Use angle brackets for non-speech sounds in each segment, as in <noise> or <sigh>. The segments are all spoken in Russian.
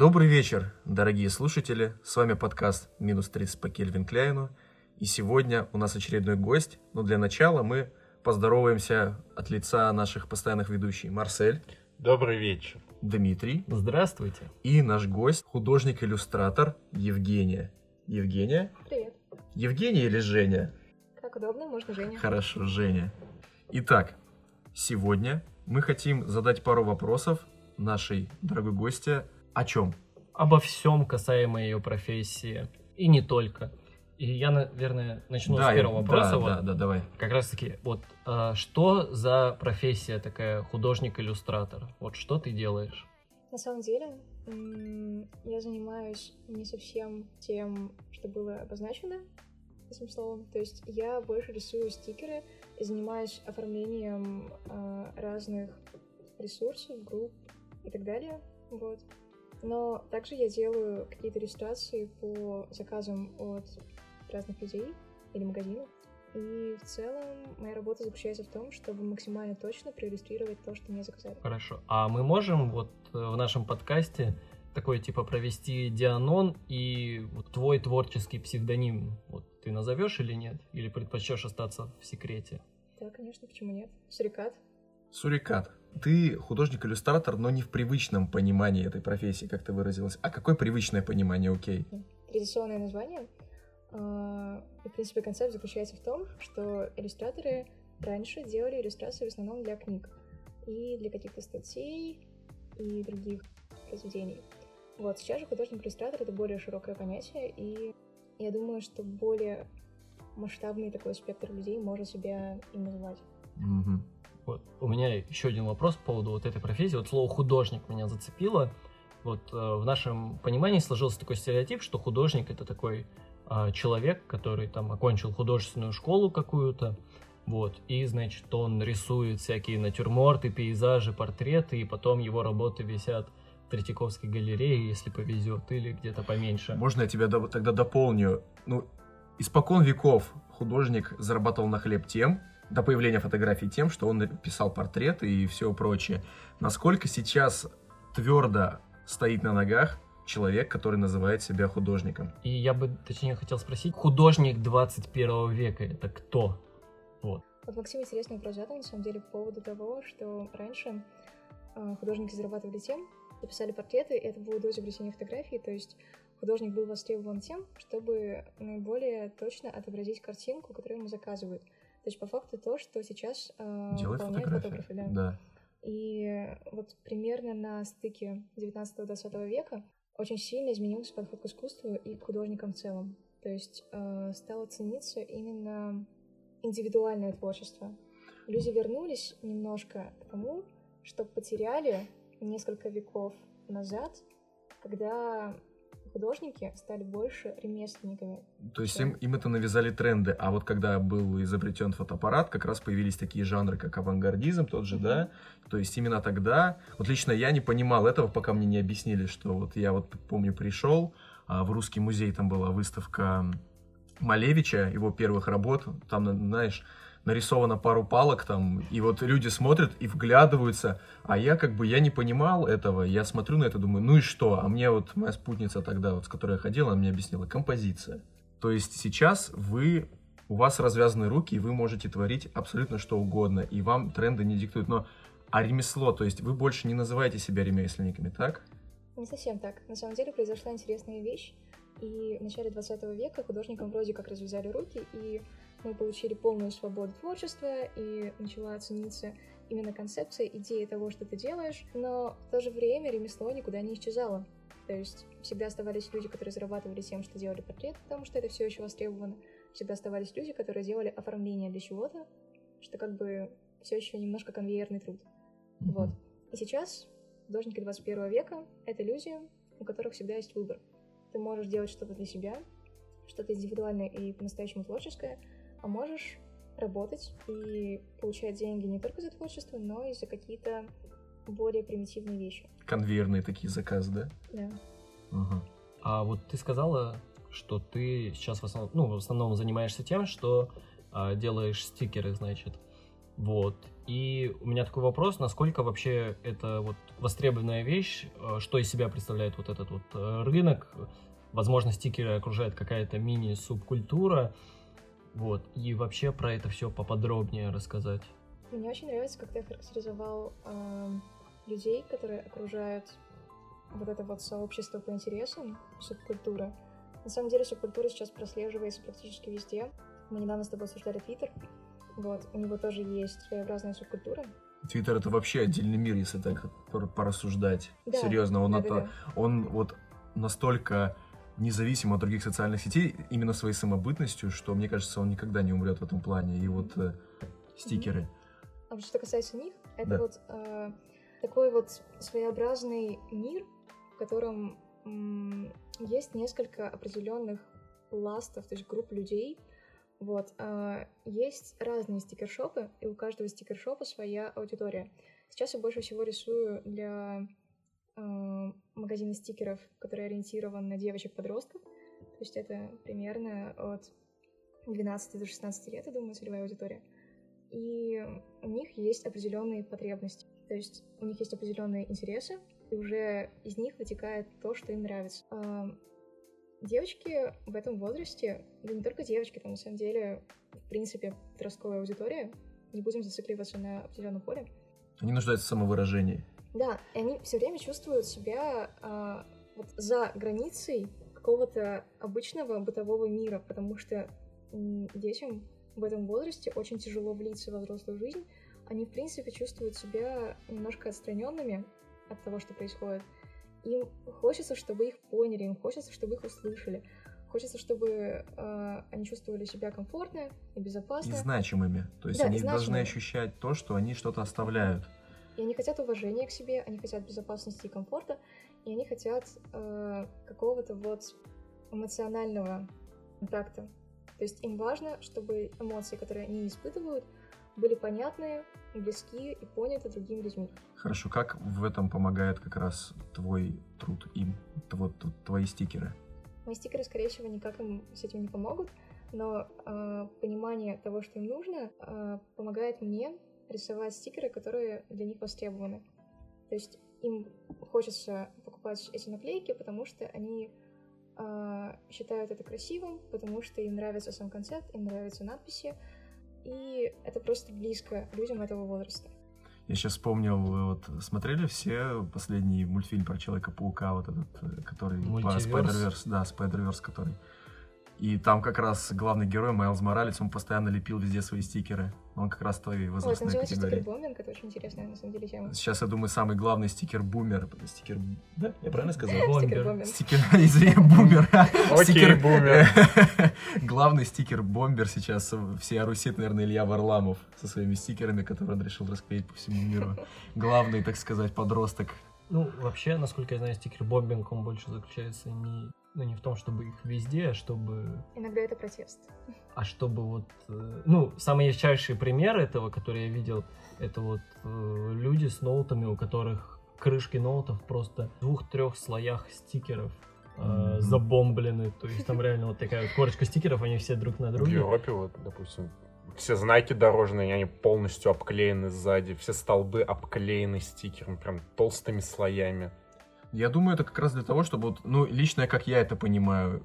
Добрый вечер, дорогие слушатели. С вами подкаст «Минус 30 по Кельвин Кляйну». И сегодня у нас очередной гость. Но для начала мы поздороваемся от лица наших постоянных ведущих. Марсель, Добрый вечер. Дмитрий Здравствуйте. и наш гость, художник-иллюстратор Евгения. Евгения? Привет. Евгения или Женя? Как удобно, можно Женя. Хорошо, Женя. Итак, сегодня мы хотим задать пару вопросов нашей дорогой гости. О чем? Обо всем касаемо ее профессии. И не только. И я, наверное, начну с я- первого вопроса. Да, вот. да, да, давай. Как раз таки, вот а, что за профессия такая художник-иллюстратор? Вот что ты делаешь? На самом деле, я занимаюсь не совсем тем, что было обозначено этим словом. То есть я больше рисую стикеры и занимаюсь оформлением э, разных ресурсов, групп и так далее. Вот. Но также я делаю какие-то иллюстрации по заказам от разных людей или магазинов. И в целом моя работа заключается в том, чтобы максимально точно проиллюстрировать то, что мне заказали. Хорошо. А мы можем вот э, в нашем подкасте такой типа провести дианон и вот твой творческий псевдоним вот ты назовешь или нет? Или предпочтешь остаться в секрете? Да, конечно, почему нет? Сурикат. Сурикат. Ты художник-иллюстратор, но не в привычном понимании этой профессии, как ты выразилась. А какое привычное понимание, окей? Традиционное название. А, И, в принципе, концепт заключается в том, что иллюстраторы раньше делали иллюстрации в основном для книг и для каких-то статей и других произведений. Вот, сейчас же художник-иллюстратор — это более широкое понятие, и я думаю, что более масштабный такой спектр людей может себя им называть. Мгм. Вот. У меня еще один вопрос по поводу вот этой профессии. Вот слово художник меня зацепило. Вот э, в нашем понимании сложился такой стереотип, что художник это такой а, человек, который там окончил художественную школу какую-то, вот, и, значит, он рисует всякие натюрморты, пейзажи, портреты, и потом его работы висят в Третьяковской галерее, если повезет, или где-то поменьше. Можно я тебя до- тогда дополню? Ну, испокон веков художник зарабатывал на хлеб тем, до появления фотографий тем, что он писал портреты и все прочее. Насколько сейчас твердо стоит на ногах человек, который называет себя художником? И я бы, точнее, хотел спросить, художник 21 века это кто? Вот. Вот Максим интересный вопрос задал, на самом деле, по поводу того, что раньше э, художники зарабатывали тем, что писали портреты, и это было до изобретения фотографии, то есть художник был востребован тем, чтобы наиболее точно отобразить картинку, которую ему заказывают. То есть по факту то, что сейчас э, Делает фотографии. фотографы. Да. Да. И вот примерно на стыке 19-20 века очень сильно изменился подход к искусству и к художникам в целом. То есть э, стало цениться именно индивидуальное творчество. Люди вернулись немножко к тому, что потеряли несколько веков назад, когда художники стали больше ремесленниками. То есть им, им это навязали тренды, а вот когда был изобретен фотоаппарат, как раз появились такие жанры, как авангардизм тот же, Мгм. да? То есть именно тогда, вот лично я не понимал этого, пока мне не объяснили, что вот я вот помню пришел, а, в Русский музей там была выставка Малевича, его первых работ, там, на- знаешь, нарисовано пару палок там, и вот люди смотрят и вглядываются, а я как бы, я не понимал этого, я смотрю на это, думаю, ну и что, а мне вот моя спутница тогда, вот с которой я ходил, она мне объяснила, композиция. То есть сейчас вы, у вас развязаны руки, и вы можете творить абсолютно что угодно, и вам тренды не диктуют, но а ремесло, то есть вы больше не называете себя ремесленниками, так? Не совсем так. На самом деле произошла интересная вещь, и в начале 20 века художникам вроде как развязали руки, и мы получили полную свободу творчества, и начала цениться именно концепция, идея того, что ты делаешь, но в то же время ремесло никуда не исчезало. То есть всегда оставались люди, которые зарабатывали тем, что делали портрет, потому что это все еще востребовано. Всегда оставались люди, которые делали оформление для чего-то, что как бы все еще немножко конвейерный труд. Вот. И сейчас художники 21 века — это люди, у которых всегда есть выбор. Ты можешь делать что-то для себя, что-то индивидуальное и по-настоящему творческое, а можешь работать и получать деньги не только за творчество, но и за какие-то более примитивные вещи. Конвейерные такие заказы, да? Да. Ага. А вот ты сказала, что ты сейчас в основном, ну, в основном занимаешься тем, что а, делаешь стикеры, значит. Вот. И у меня такой вопрос, насколько вообще это вот востребованная вещь, э, что из себя представляет вот этот вот э, рынок, возможно, стикеры окружает какая-то мини-субкультура, вот, и вообще про это все поподробнее рассказать. Мне очень нравится, как ты характеризовал э, людей, которые окружают вот это вот сообщество по интересам, субкультура. На самом деле субкультура сейчас прослеживается практически везде. Мы недавно с тобой обсуждали Твиттер. Вот, у него тоже есть своеобразная субкультура. Твиттер это вообще отдельный мир, если так порассуждать. Да, Серьезно, он, да, это, да, да. он вот настолько независим от других социальных сетей именно своей самобытностью, что мне кажется, он никогда не умрет в этом плане. И вот э, стикеры. А вот что касается них, это Да. вот э, такой вот своеобразный мир, в котором м, есть несколько определенных пластов, то есть групп людей. Вот. э, есть разные стикершопы, и у каждого стикершопа своя аудитория. Сейчас я больше всего рисую для э, магазина стикеров, который ориентирован на девочек-подростков. То есть это примерно от 12 до 16 лет, я думаю, целевая аудитория. И у них есть определенные потребности. То есть у них есть определенные интересы, и уже из них вытекает то, что им нравится. А, Девочки в этом возрасте, да не только девочки, там на самом деле, в принципе, подростковая аудитория, не будем зацикливаться на определенном поле, Они нуждаются в самовыражении. Да, и они все время чувствуют себя а, вот за границей какого-то обычного бытового мира, потому что детям в этом возрасте очень тяжело влиться во взрослую жизнь. Они, в принципе, чувствуют себя немножко отстраненными от того, что происходит. Им хочется, чтобы их поняли, им хочется, чтобы их услышали. Хочется, чтобы а, они чувствовали себя комфортно и И безопасно. значимыми. То есть Да, они значимыми. должны ощущать то, что они что-то оставляют. И они хотят уважения к себе, они хотят безопасности и комфорта, и они хотят э, какого-то вот эмоционального контакта. То есть им важно, чтобы эмоции, которые они испытывают, были понятны, близки и поняты другими людьми. Хорошо, как в этом помогает как раз твой труд им, вот твои стикеры? Мои стикеры, скорее всего, никак им с этим не помогут, но э, понимание того, что им нужно, э, помогает мне рисовать стикеры, которые для них востребованы. То есть им хочется покупать эти наклейки, потому что они э, считают это красивым, потому что им нравится сам концепт, им нравятся надписи, и это просто близко людям этого возраста. Я сейчас вспомнил, вы вот смотрели все последний мультфильм про Человека-паука, вот этот, э, который... Spider-Verse, да, Spider-Verse, который. И там как раз главный герой Майлз Моралес, он постоянно лепил везде свои стикеры. Он как раз той возрастной называется категории. стикер-бомбинг, это очень интересная, на самом деле, тема. Сейчас, я думаю, самый главный стикер-бумер. Стикер... Да, я правильно сказал? <laughs> Бомбер. Стикер-бомбинг. Стикер, <laughs> извини, бумер. Окей, бумер. <laughs> Главный стикер-бомбер сейчас всей Руси, наверное, Илья Варламов со своими стикерами, которые он решил расклеить по всему миру. Главный, так сказать, подросток. Ну, вообще, насколько я знаю, стикер-бомбинг, он больше заключается не, ну, не в том, чтобы их везде, а чтобы Иногда это протест. а чтобы вот, э, ну, самый ярчайший пример этого, который я видел, это вот э, люди с ноутами, у которых крышки ноутов просто в двух-трех слоях стикеров э, Мгм. забомблены, то есть там реально вот такая вот корочка стикеров, они все друг на В друге. Европе, вот, допустим, все знаки дорожные, они полностью обклеены сзади, все столбы обклеены стикером, прям толстыми слоями. Я думаю, это как раз для того, чтобы, вот, ну, лично, как я это понимаю,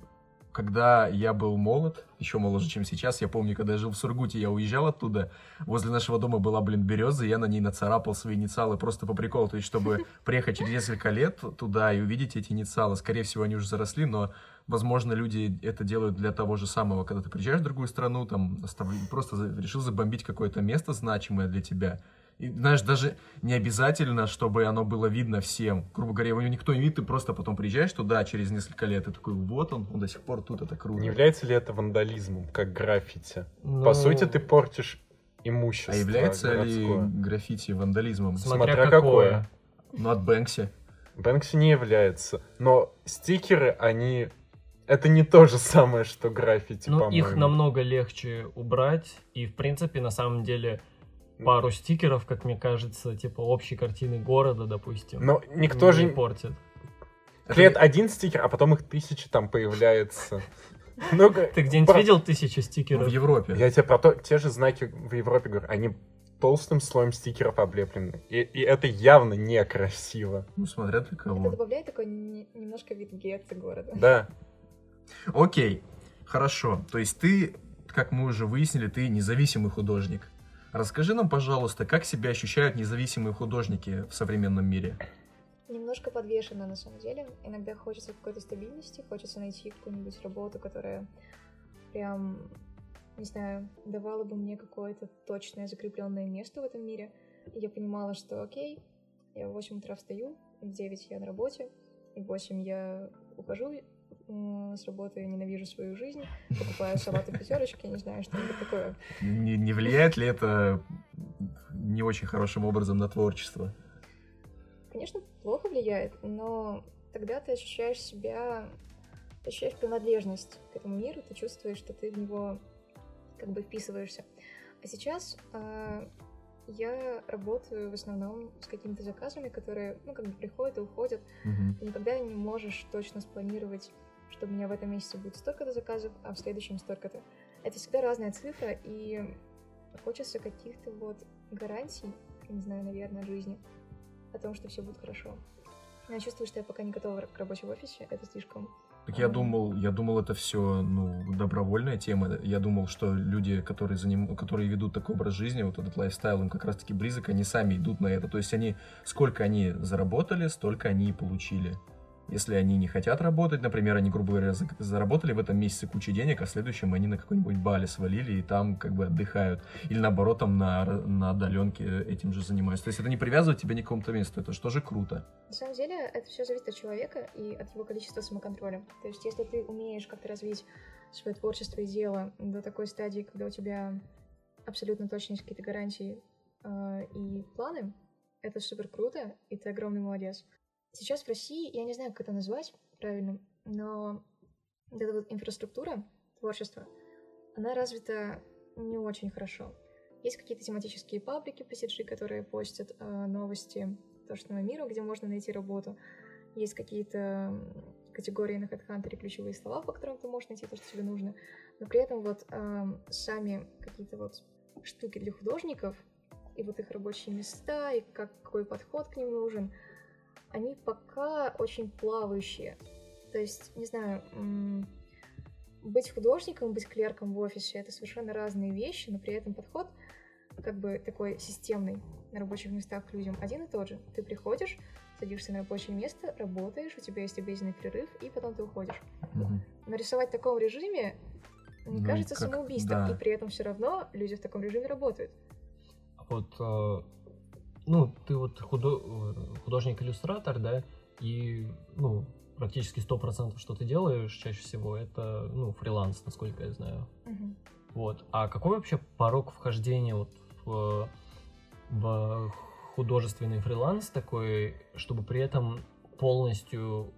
когда я был молод, еще моложе, чем сейчас, я помню, когда я жил в Сургуте, я уезжал оттуда, возле нашего дома была, блин, береза, и я на ней нацарапал свои инициалы просто по приколу, то есть, чтобы <laughs> приехать через несколько лет туда и увидеть эти инициалы, скорее всего, они уже заросли, но, возможно, люди это делают для того же самого, когда ты приезжаешь в другую страну, там, просто решил забомбить какое-то место значимое для тебя, и, знаешь, даже не обязательно, чтобы оно было видно всем. Грубо говоря, его никто не видит, ты просто потом приезжаешь туда через несколько лет, и такой, вот он, он до сих пор тут, это круто. Не является ли это вандализмом, как граффити? Ну, По сути, ты портишь имущество А является ли городское. граффити вандализмом? Смотря, смотря какое. какое. Ну, от Бэнкси. Бэнкси не является. Но стикеры, они... Это не то же самое, что граффити, Ну, по-моему. их намного легче убрать, и, в принципе, на самом деле, пару стикеров, как мне кажется, типа общей картины города, допустим, Но никто не же... портит. Клеит один стикер, а потом их тысячи там появляется. <laughs> Ну, Ты где-нибудь Про- видел тысячу Ну, стикеров? в Европе. я тебе про то, те же знаки в Европе говорю, они толстым слоем стикеров облеплены. И, и это явно некрасиво. Ну, смотря для Это кого. добавляет такой не- немножко вид гетто города. Да. Окей, хорошо. То есть ты, как мы уже выяснили, ты независимый художник. Расскажи нам, пожалуйста, как себя ощущают независимые художники в современном мире? Немножко подвешена на самом деле. Иногда хочется какой-то стабильности, хочется найти какую-нибудь работу, которая прям, не знаю, давала бы мне какое-то точное закрепленное место в этом мире. И я понимала, что окей, я в 8 утра встаю, в 9 я на работе, и в 8 я ухожу с работы, ненавижу свою жизнь, покупаю салаты в пятерочке, не знаю, что-нибудь такое. Не, не влияет ли это не очень хорошим образом на творчество? Конечно, плохо влияет, но тогда ты ощущаешь себя, ты ощущаешь принадлежность к этому миру, ты чувствуешь, что ты в него как бы вписываешься. А сейчас а, я работаю в основном с какими-то заказами, которые, ну, как бы приходят и уходят. Мгм. Ты никогда не можешь точно спланировать, что у меня в этом месяце будет столько-то заказов, а в следующем столько-то. Это всегда разная цифра, и хочется каких-то вот гарантий, не знаю, наверное, жизни, о том, что все будет хорошо. Я чувствую, что я пока не готова к работе в офисе, это слишком... Так я Ам. думал, я думал, это все ну, добровольная тема. Я думал, что люди, которые, заним... которые ведут такой образ жизни, вот этот лайфстайл им как раз-таки близок, они сами идут на это. То есть они, сколько они заработали, столько они и получили. Если они не хотят работать, например, они, грубо говоря, за- заработали в этом месяце кучу денег, а в следующем они на какой-нибудь бале свалили и там как бы отдыхают. Или наоборот, там на, на отдаленке этим же занимаются. То есть это не привязывает тебя ни к какому-то месту, это же круто. На самом деле, это все зависит от человека и от его количества самоконтроля. То есть, если ты умеешь как-то развить свое творчество и дело до такой стадии, когда у тебя абсолютно точно есть какие-то гарантии э, и планы, это супер круто, и ты огромный молодец. Сейчас в России, я не знаю, как это назвать правильно, но вот эта вот инфраструктура творчества, она развита не очень хорошо. Есть какие-то тематические паблики по CG, которые постят э, новости тошного мира, где можно найти работу. Есть какие-то категории на HeadHunter, ключевые слова, по которым ты можешь найти то, что тебе нужно. Но при этом вот эм, сами какие-то вот штуки для художников, и вот их рабочие места, и как, какой подход к ним нужен, они пока очень плавающие. То есть, не знаю, быть художником, быть клерком в офисе — это совершенно разные вещи, но при этом подход как бы такой системный на рабочих местах к людям один и тот же. Ты приходишь, садишься на рабочее место, работаешь, у тебя есть обеденный перерыв, и потом ты уходишь. Мгм. Но рисовать в таком режиме, мне Ну, кажется, как- самоубийством, да. и при этом все равно люди в таком режиме работают. Вот, э, ну, ты вот худо- э, художник-иллюстратор, да, и, ну, практически 100% что ты делаешь чаще всего, это, ну, фриланс, насколько я знаю. Мгм. Вот. А какой вообще порог вхождения вот в, в художественный фриланс такой, чтобы при этом полностью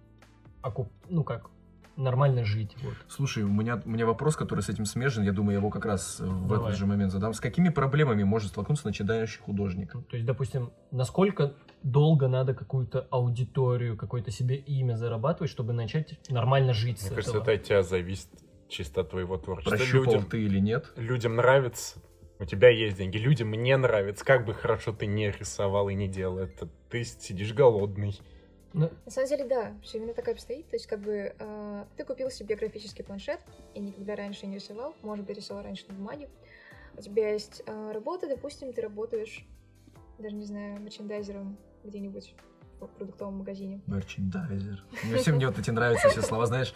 окуп... ну как нормально жить? Вот. Слушай, у меня, у меня вопрос, который с этим смежен, я думаю, я его как раз в Давай. этот же момент задам. С какими проблемами может столкнуться начинающий художник? Ну, То есть, допустим, насколько долго надо какую-то аудиторию, какое-то себе имя зарабатывать, чтобы начать нормально жить Мне с кажется, этого? это от тебя зависит чисто от твоего творчества. Прощупал Людям, ты или нет? людям нравится, у тебя есть деньги. Людям не нравится. Как бы хорошо ты не рисовал и не делал это, ты сидишь голодный. Ну, На самом деле, да, все именно так и обстоит. То есть, как бы, э, ты купил себе графический планшет и никогда раньше не рисовал, может быть, рисовал раньше на бумаге. У тебя есть э, работа, допустим, ты работаешь, даже не знаю, мерчендайзером где-нибудь в продуктовом магазине. Мерчендайзер. Мне все мне вот эти нравятся все слова, знаешь.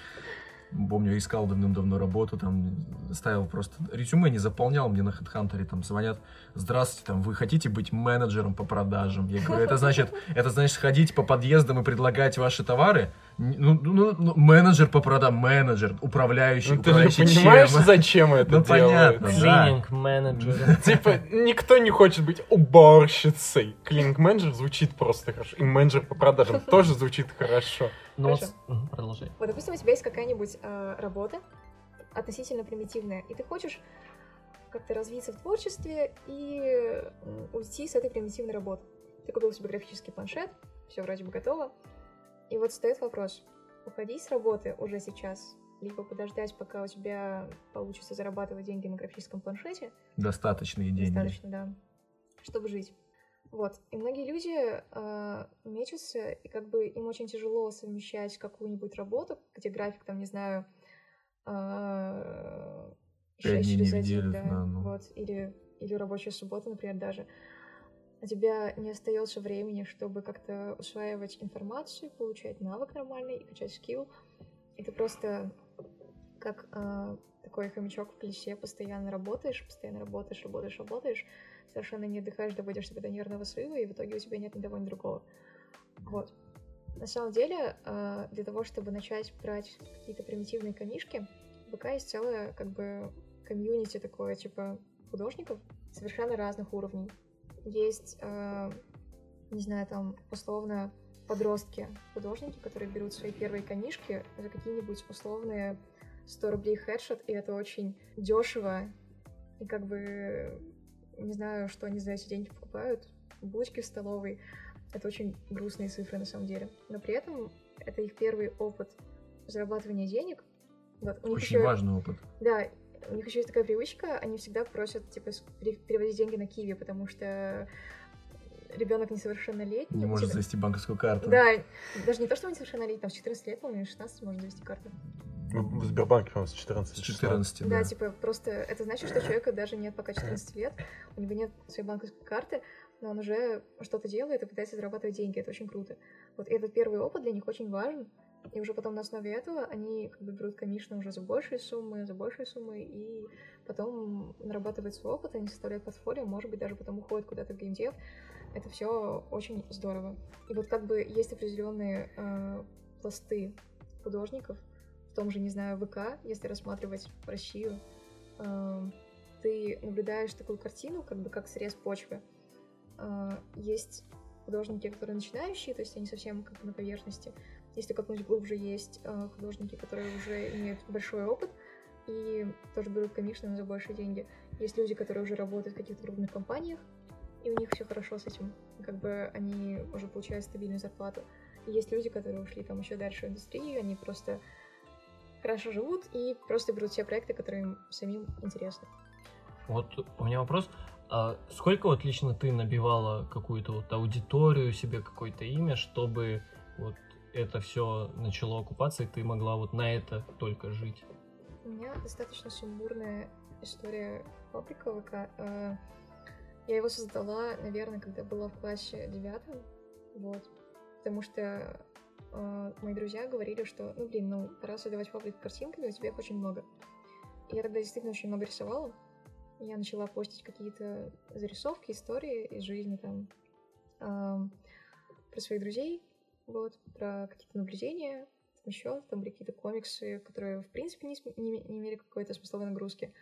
Помню, искал давным-давно работу, там ставил просто резюме, не заполнял, мне на HeadHunter там звонят, здравствуйте, там, вы хотите быть менеджером по продажам? Я говорю, это значит, это значит ходить по подъездам и предлагать ваши товары? Н- Ну, ну, ну, менеджер по продажам, менеджер, управляющий, Ну, ты же управляющий понимаешь, чем? зачем это Ну, делают? понятно. Клининг менеджер. Типа, никто не хочет быть уборщицей. Клининг менеджер звучит просто хорошо. И менеджер по продажам тоже звучит хорошо. Ну, вот, Хорошо. мгм, продолжай. Вот, допустим, у тебя есть какая-нибудь э, работа относительно примитивная, и ты хочешь как-то развиться в творчестве и уйти с этой примитивной работы. Ты купил себе графический планшет, все вроде бы готово. И вот встает вопрос, уходить с работы уже сейчас, либо подождать, пока у тебя получится зарабатывать деньги на графическом планшете, Достаточные деньги. достаточно, да. чтобы жить. Вот. И многие люди э, мечутся, и как бы им очень тяжело совмещать какую-нибудь работу, где график, там, не знаю, э, Пять 6 дней через в 1, неделю, да, да, ну. вот, или, или рабочая суббота, например, даже. У тебя не остается времени, чтобы как-то усваивать информацию, получать навык нормальный и качать скилл. И ты просто как э, такой хомячок в колесе постоянно работаешь, постоянно работаешь, работаешь, работаешь, совершенно не отдыхаешь, доводишь себя до нервного срыва, и в итоге у тебя нет ни того, ни другого. Вот. На самом деле, э, для того, чтобы начать брать какие-то примитивные камишки, в ВК есть целое, как бы, комьюнити такое, типа, художников совершенно разных уровней. Есть, э, не знаю, там, условно, подростки, художники, которые берут свои первые камишки за какие-нибудь условные 100 рублей хедшот, и это очень дешево, и как бы не знаю, что они за эти деньги покупают, булочки в столовой. Это очень грустные цифры на самом деле. Но при этом это их первый опыт зарабатывания денег. Вот, у них Очень еще- важный опыт. Да, у них еще есть такая привычка, они всегда просят, типа, переводить деньги на Киви, потому что ребенок несовершеннолетний. Не может тебя- завести банковскую карту. Да, даже не то, что он несовершеннолетний, там, с 14 лет, по-моему, или 16 можно завести карту. Ну, В Сбербанке, по-моему, с 14 С числа. 14, Да, да. типа, просто это значит, что человека даже нет пока 14 лет, у него нет своей банковской карты, но он уже что-то делает и пытается зарабатывать деньги. Это очень круто. Вот этот первый опыт для них очень важен. И уже потом на основе этого они как бы берут комиссию уже за большие суммы, за большие суммы, и потом нарабатывают свой опыт, они составляют портфолио, может быть, даже потом уходят куда-то в геймдев. Это все очень здорово. И вот как бы есть определенные э, пласты художников, в том же, не знаю, ВК, если рассматривать Россию, э, ты наблюдаешь такую картину, как бы как срез почвы. Э, есть художники, которые начинающие, то есть они совсем как на поверхности. Если копнуть глубже, есть э, художники, которые уже имеют большой опыт и тоже берут комиссию но за большие деньги. Есть люди, которые уже работают в каких-то крупных компаниях, и у них все хорошо с этим. Как бы они уже получают стабильную зарплату. И есть люди, которые ушли там еще дальше в индустрию, они просто хорошо живут и просто берут те проекты, которые им самим интересны. Вот у меня вопрос. А сколько вот лично ты набивала какую-то вот аудиторию, себе какое-то имя, чтобы вот это все начало окупаться, и ты могла вот на это только жить? У меня достаточно сумбурная история паблика ВК. Э, Я его создала, наверное, когда была в классе девятом, вот, потому что э, мои друзья говорили, что, ну, блин, ну, пора создавать паблик картинками, у тебя их очень много. И я тогда действительно очень много рисовала. Я начала постить какие-то зарисовки, истории из жизни, там, эм, про своих друзей, вот, про какие-то наблюдения, там еще, там были какие-то комиксы, которые, в принципе, не, не, не имели какой-то смысловой нагрузки.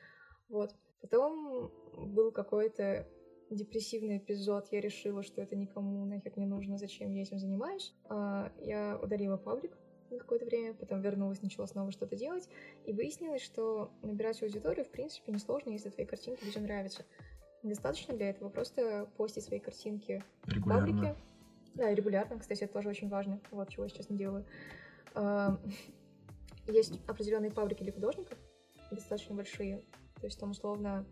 Вот. Потом был какой-то депрессивный эпизод, я решила, что это никому нахер не нужно, зачем я этим занимаюсь. А, Я удалила паблик на какое-то время, потом вернулась, начала снова что-то делать, и выяснилось, что набирать аудиторию, в принципе, несложно, если твои картинки людям нравятся. Достаточно для этого просто постить свои картинки в Регулярно. паблике. Да, и регулярно, кстати, это тоже очень важно. Вот чего я сейчас не делаю. А, <laughs> Есть определенные паблики для художников, достаточно большие. То есть там условно...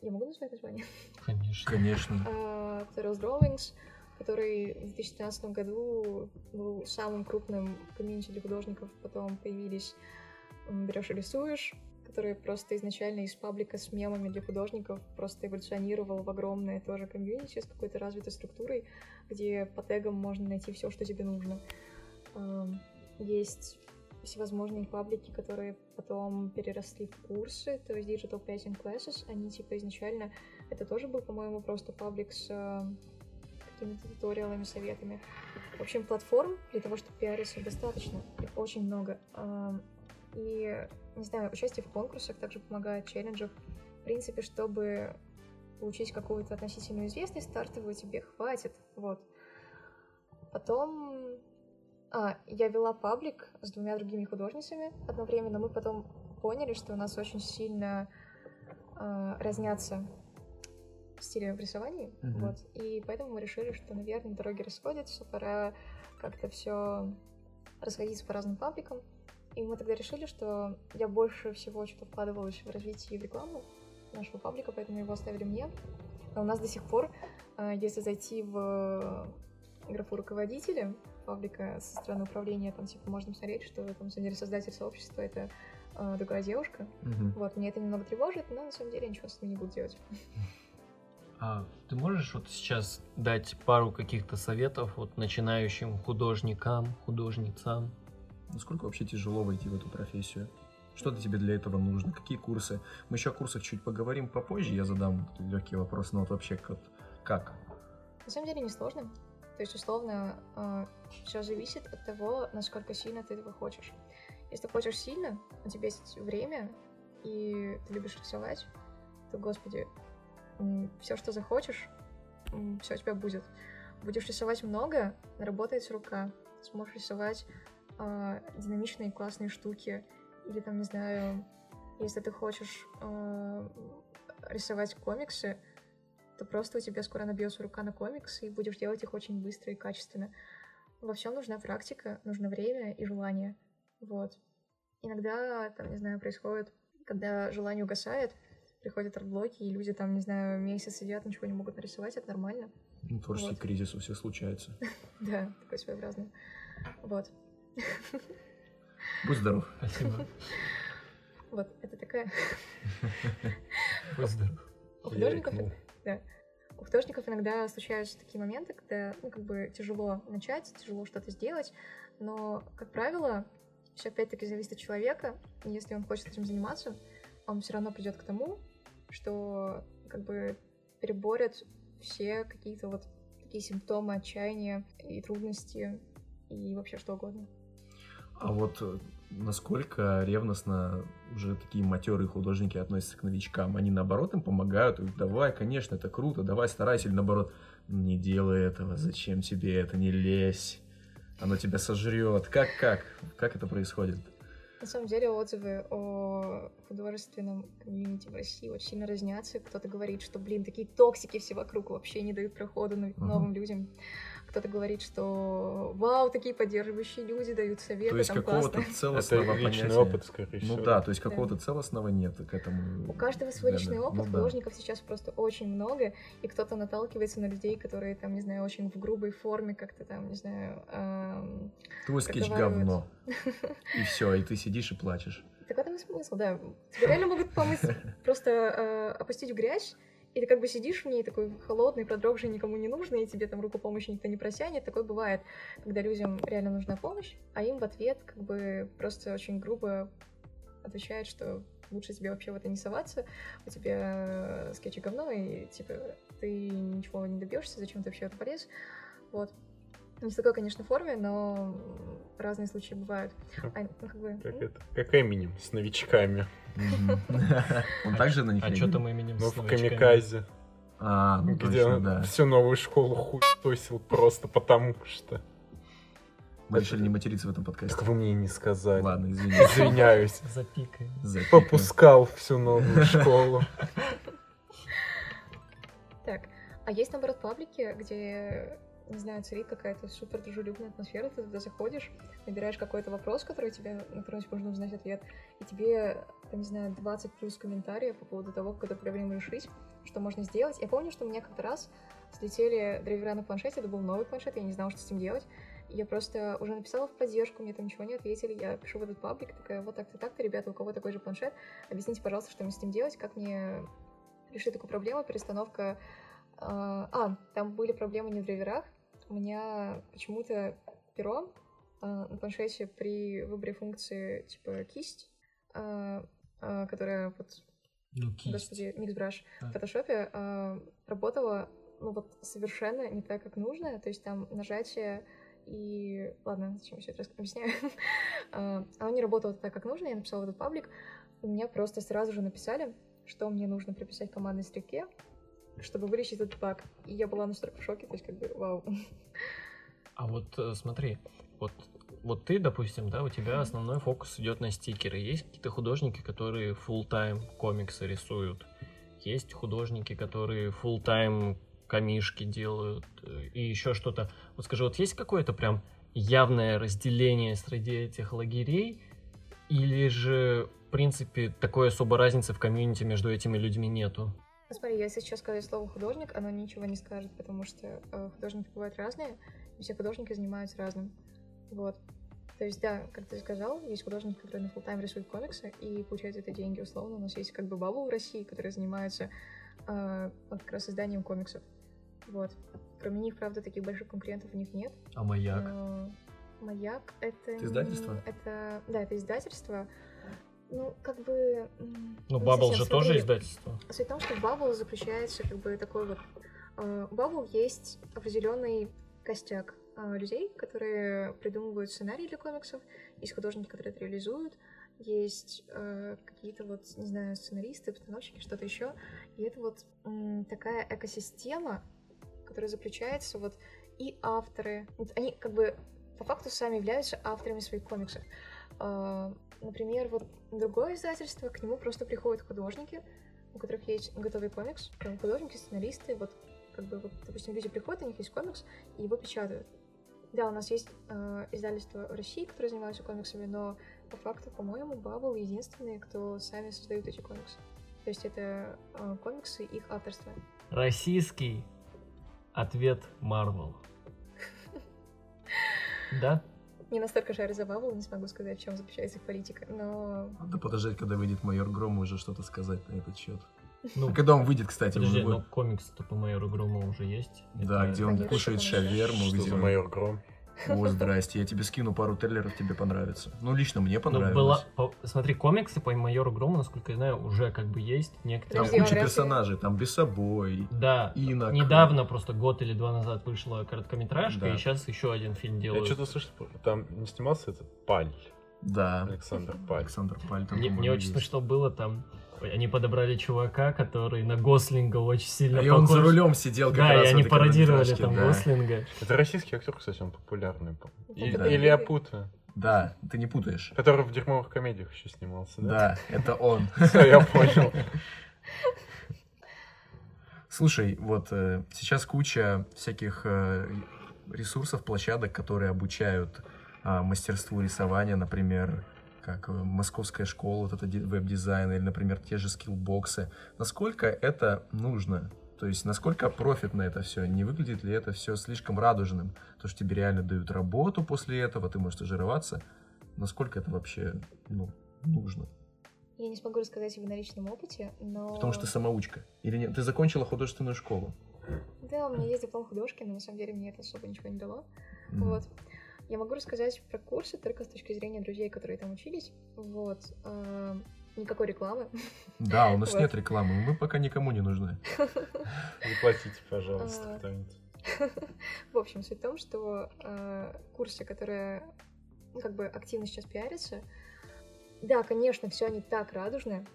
а, Я могу назвать название? Конечно. Конечно. <laughs> А, Terrell's Drawings, который в 2013 году был самым крупным комьюнити для художников. Потом появились «Берешь и рисуешь», который просто изначально из паблика с мемами для художников просто эволюционировал в огромное тоже комьюнити с какой-то развитой структурой, где по тегам можно найти все, что тебе нужно. Есть всевозможные паблики, которые потом переросли в курсы, то есть Digital Painting Classes, они типа изначально, это тоже был, по-моему, просто паблик с э, какими-то туториалами, советами. В общем, платформ для того, чтобы пиариться, достаточно, очень много. И, не знаю, участие в конкурсах также помогает, челленджах. В принципе, чтобы получить какую-то относительную известность стартовую, тебе хватит, вот. Потом а, я вела паблик с двумя другими художницами одновременно. Мы потом поняли, что у нас очень сильно а, разнятся стили в рисовании. Мгм. Вот. И поэтому мы решили, что, наверное, дороги расходятся, пора как-то все расходиться по разным пабликам. И мы тогда решили, что я больше всего что-то вкладывалась в развитие в рекламу нашего паблика, поэтому его оставили мне. А у нас до сих пор, а, если зайти в графу руководителя паблика со стороны управления, там, типа, можно посмотреть, что, там, на самом деле, создатель сообщества — это а, другая девушка. Мгм. Вот, меня это немного тревожит, но, на самом деле, я ничего с этим не буду делать. А ты можешь вот сейчас дать пару каких-то советов вот начинающим художникам, художницам? Насколько вообще тяжело войти в эту профессию? Что тебе для этого нужно? Какие курсы? Мы еще о курсах чуть поговорим попозже, я задам легкий вопрос, но вот вообще как? как? На самом деле, несложно. То есть, условно, все зависит от того, насколько сильно ты этого хочешь. Если ты хочешь сильно, у тебя есть время, и ты любишь рисовать, то, господи, все, что захочешь, все у тебя будет. Будешь рисовать много, наработается рука. Сможешь рисовать э, динамичные классные штуки. Или там, не знаю, если ты хочешь э, рисовать комиксы, то просто у тебя скоро набьется рука на комиксы, и будешь делать их очень быстро и качественно. Во всем нужна практика, нужно время и желание. Вот. Иногда, там, не знаю, происходит, когда желание угасает, приходят арт-блоки, и люди там, не знаю, месяц сидят, ничего не могут нарисовать, это нормально. Ну, творческий Вот. кризис у всех случается. <laughs> Да, такой своеобразный. Вот. Будь здоров. Спасибо. <laughs> Вот, это такая... <laughs> Будь здоров. У художников, икнул. у художников иногда случаются такие моменты, когда, ну, как бы тяжело начать, тяжело что-то сделать, но, как правило, все опять-таки зависит от человека, если он хочет этим заниматься, он все равно придет к тому, что, как бы, переборет все какие-то вот такие симптомы отчаяния и трудности, и вообще что угодно. А вот э, насколько ревностно уже такие матерые художники относятся к новичкам? Они наоборот им помогают, говорят, давай, конечно, это круто, давай старайся, или наоборот, не делай этого, зачем тебе это, не лезь, оно тебя сожрет. Как, как? Как это происходит? На самом деле отзывы о художественном комьюнити в России очень сильно разнятся. Кто-то говорит, что, блин, такие токсики все вокруг вообще не дают прохода новым людям. Кто-то говорит, что вау, такие поддерживающие люди дают советы, То есть какого-то. Это целостного личный понятия. опыт, скорее всего. Ну да, то есть какого-то целостного нет к этому. У каждого свой личный опыт, Ну да. художников сейчас просто очень много, и кто-то наталкивается на людей, которые там, не знаю, очень в грубой форме как-то там, не знаю, эм, Твой скетч говно. <laughs> И все, и ты сидишь и плачешь. Так в этом и смысл, да. Тебе реально могут помыть, <laughs> просто э, опустить в грязь, и ты как бы сидишь в ней такой холодный, продрогший, никому не нужный, и тебе там руку помощи никто не протянет. Такое бывает, когда людям реально нужна помощь, а им в ответ как бы просто очень грубо отвечают, что лучше тебе вообще в это не соваться, у тебя э, скетчи говно, и типа ты ничего не добьешься, зачем ты вообще это полез. Вот. Не в такой, конечно, форме, но разные случаи бывают. А, ну, как бы, Как это? Как Эминем с новичками. Он также на них А что там именем Ну, в? Камиказе. А, ну где точно, да. всю новую школу хуй просто потому что. Мы решили не материться в этом подкасте. Так вы мне не сказали. Ладно, извини. Извиняюсь. <laughs> Запикаем. Запикаем. Попускал всю новую школу. Так, а есть, наоборот, паблики, где, не знаю, царит какая-то супер дружелюбная атмосфера, ты туда заходишь, набираешь какой-то вопрос, который тебе, на который тебе нужно узнать ответ, и тебе, там, не знаю, 20 плюс комментариев по поводу того, как эту проблему решить, что можно сделать. Я помню, что меня как-то раз слетели драйвера на планшете, это был новый планшет, я не знала, что с ним делать. Я просто уже написала в поддержку, мне там ничего не ответили. Я пишу в этот паблик, такая, вот так-то, так-то, ребята, у кого такой же планшет, объясните, пожалуйста, что мне с ним делать, как мне решить такую проблему, перестановка а, а, там были проблемы не в драйверах. У меня почему-то перо а, на планшете при выборе функции типа кисть, а, а, которая вот, Ну, кисть. господи, миксбраш А. в фотошопе а, работала ну вот совершенно не так, как нужно. То есть там нажатие и... Ладно, зачем я все это объясняю? <laughs> Оно не работало так, как нужно. Я написала в этот паблик. У меня просто сразу же написали, что мне нужно прописать в командной строке, чтобы вылечить этот баг. И я была настолько в шоке, то есть как бы вау. А вот э, смотри, вот, вот ты, допустим, да, у тебя основной фокус идет на стикеры. Есть какие-то художники, которые full тайм комиксы рисуют. Есть художники, которые full тайм камишки делают э, и еще что-то. Вот скажи, вот есть какое-то прям явное разделение среди этих лагерей? Или же, в принципе, такой особой разницы в комьюнити между этими людьми нету? Ну, смотри, если сейчас сказать слово художник, оно ничего не скажет, потому что э, художники бывают разные, и все художники занимаются разным. Вот. То есть, да, как ты сказал, есть художники, которые на full тайм рисуют комиксы и получают это деньги условно. У нас есть как бы Бабл в России, которые занимаются э, вот как раз созданием комиксов. Вот. Кроме них, правда, таких больших конкурентов у них нет. А маяк? Но Маяк это... Это издательство? не- Это, да, это издательство. Ну, как бы... Ну, Бабл совсем. же тоже издательство. Суть в том, что Bubble заключается как бы такой вот... э, У Bubble есть определенный костяк э, людей, которые придумывают сценарии для комиксов, есть художники, которые это реализуют, есть э, какие-то вот, не знаю, сценаристы, постановщики, что-то еще. И это вот м, такая экосистема, которая заключается вот и авторы. Вот они как бы по факту сами являются авторами своих комиксов. Э, Например, вот другое издательство, к нему просто приходят художники, у которых есть готовый комикс, там художники, сценаристы, вот как бы, вот, допустим, люди приходят, у них есть комикс, и его печатают. Да, у нас есть э, издательства в России, которые занимаются комиксами, но по факту, по-моему, Бабл единственные, кто сами создают эти комиксы. То есть это э, комиксы их авторства. Российский ответ Марвел. Да? Не настолько за Бабл, не смогу сказать, в чем заключается их политика, но Надо подождать, когда выйдет майор Гром, уже что-то сказать на этот счет. Ну, А когда он выйдет, кстати, подожди, уже но будет? комикс-то по майору Грому уже есть. Да, Это- где он Конечно, кушает шаверму, где майор Гром? О, <laughs> здрасте, я тебе скину пару трейлеров, тебе понравится. Ну, лично мне Ну, понравилось. была, по- смотри, комиксы по майору Грому, насколько я знаю, уже как бы есть. Там Некоторые... Он куча персонажей, там Бесобой, Да, Инок. недавно, просто год или два назад вышла короткометражка, Да. и сейчас еще один фильм Я делают. что-то слышал, там не снимался этот Паль, Да, Александр Паль. Александр Паль там, Мне, мне очень смешно было там. Они подобрали чувака, который на Гослинга очень сильно И он за похож. рулем сидел как Да, раз и в они пародировали там да. Гослинга. Это российский актер, кстати, он популярный. по- И- Да. Или я путаю. Да, ты не путаешь. Который в дерьмовых комедиях еще снимался, да? Да, это он. <laughs> Всё, я понял. Слушай, вот э, сейчас куча всяких э, ресурсов, площадок, которые обучают а, мастерству рисования, например, как э, Московская школа, вот это ди- веб-дизайн, или, например, те же скиллбоксы. Насколько это нужно? То есть, насколько профитно это все? Не выглядит ли это все слишком радужным? То, что тебе реально дают работу после этого, ты можешь стажироваться. Насколько это вообще ну, нужно? я не смогу рассказать тебе на личном опыте, но... Потому что ты самоучка. Или нет? Ты закончила художественную школу. Да, у меня есть диплом художки, но на самом деле мне это особо ничего не дало. М. Вот. Я могу рассказать про курсы только с точки зрения друзей, которые там учились. Вот. А, Никакой рекламы. Да, у нас Вот. нет рекламы, мы пока никому не нужны. <laughs> Заплатите, пожалуйста, А. кто-нибудь. <laughs> В общем, суть в том, что э, курсы, которые ну, как бы активно сейчас пиарятся, да, конечно, все не так радужно,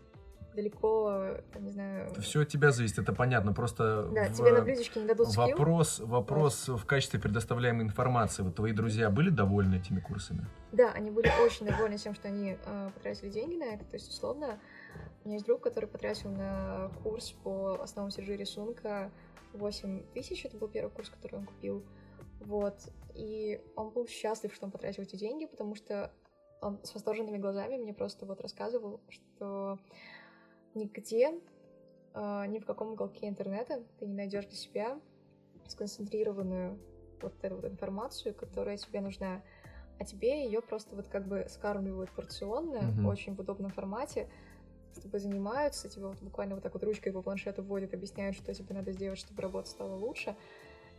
далеко, там, не знаю... Все от тебя зависит, это понятно. Просто Да, в- тебе на блюдечке не дадут скилл. вопрос, вопрос в качестве предоставляемой информации. Вот твои друзья были довольны этими курсами? Да, они были очень довольны тем, что они э, потратили деньги на это. То есть, условно, у меня есть друг, который потратил на курс по основам сержи рисунка 8 тысяч. Это был первый курс, который он купил. Вот. И он был счастлив, что он потратил эти деньги, потому что он с восторженными глазами мне просто вот рассказывал, что нигде, э, ни в каком уголке интернета ты не найдешь для себя сконцентрированную вот эту вот информацию, которая тебе нужна а тебе ее просто вот как бы скармливают порционно, Мгм. очень в удобном формате, с тобой занимаются, тебе вот буквально вот так вот ручкой по планшету вводят, объясняют, что тебе надо сделать, чтобы работа стала лучше.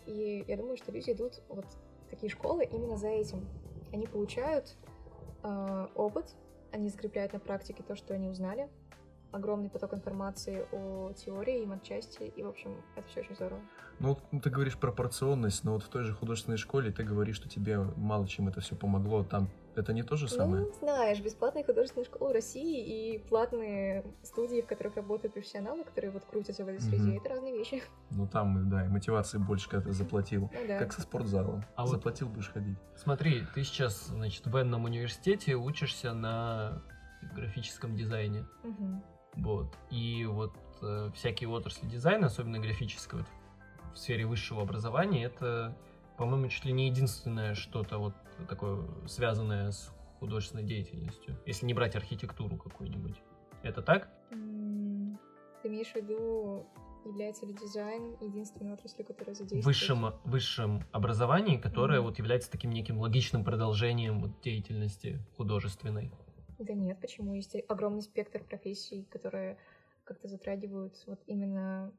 И я думаю, что люди идут вот в такие школы именно за этим. Они получают э, опыт, они закрепляют на практике то, что они узнали, огромный поток информации о теории и матчасти, и, в общем, это все очень здорово. Ну, ну, ты говоришь пропорционность, но вот в той же художественной школе ты говоришь, что тебе мало чем это все помогло. Там это не то же самое? Ну, знаешь, бесплатные художественные школы в России и платные студии, в которых работают профессионалы, которые вот крутятся в этой среде, Мгм. это разные вещи. Ну, там, да, и мотивации больше, когда ты заплатил. Ну да. Как со спортзалом. А вот- Заплатил, будешь ходить. Смотри, ты сейчас, значит, в военном университете учишься на графическом дизайне. Мгм. Вот. И вот э, всякие отрасли дизайна, особенно графического, вот в сфере высшего образования, это, по-моему, чуть ли не единственное что-то вот такое связанное с художественной деятельностью. Если не брать архитектуру какую-нибудь. Это так? Ты имеешь в виду является ли дизайн единственной отраслью, которая задействует... Высшем, высшем образовании, которое Мгм. вот является таким неким логичным продолжением вот деятельности художественной. Да нет, почему? Есть огромный спектр профессий, которые как-то затрагивают вот именно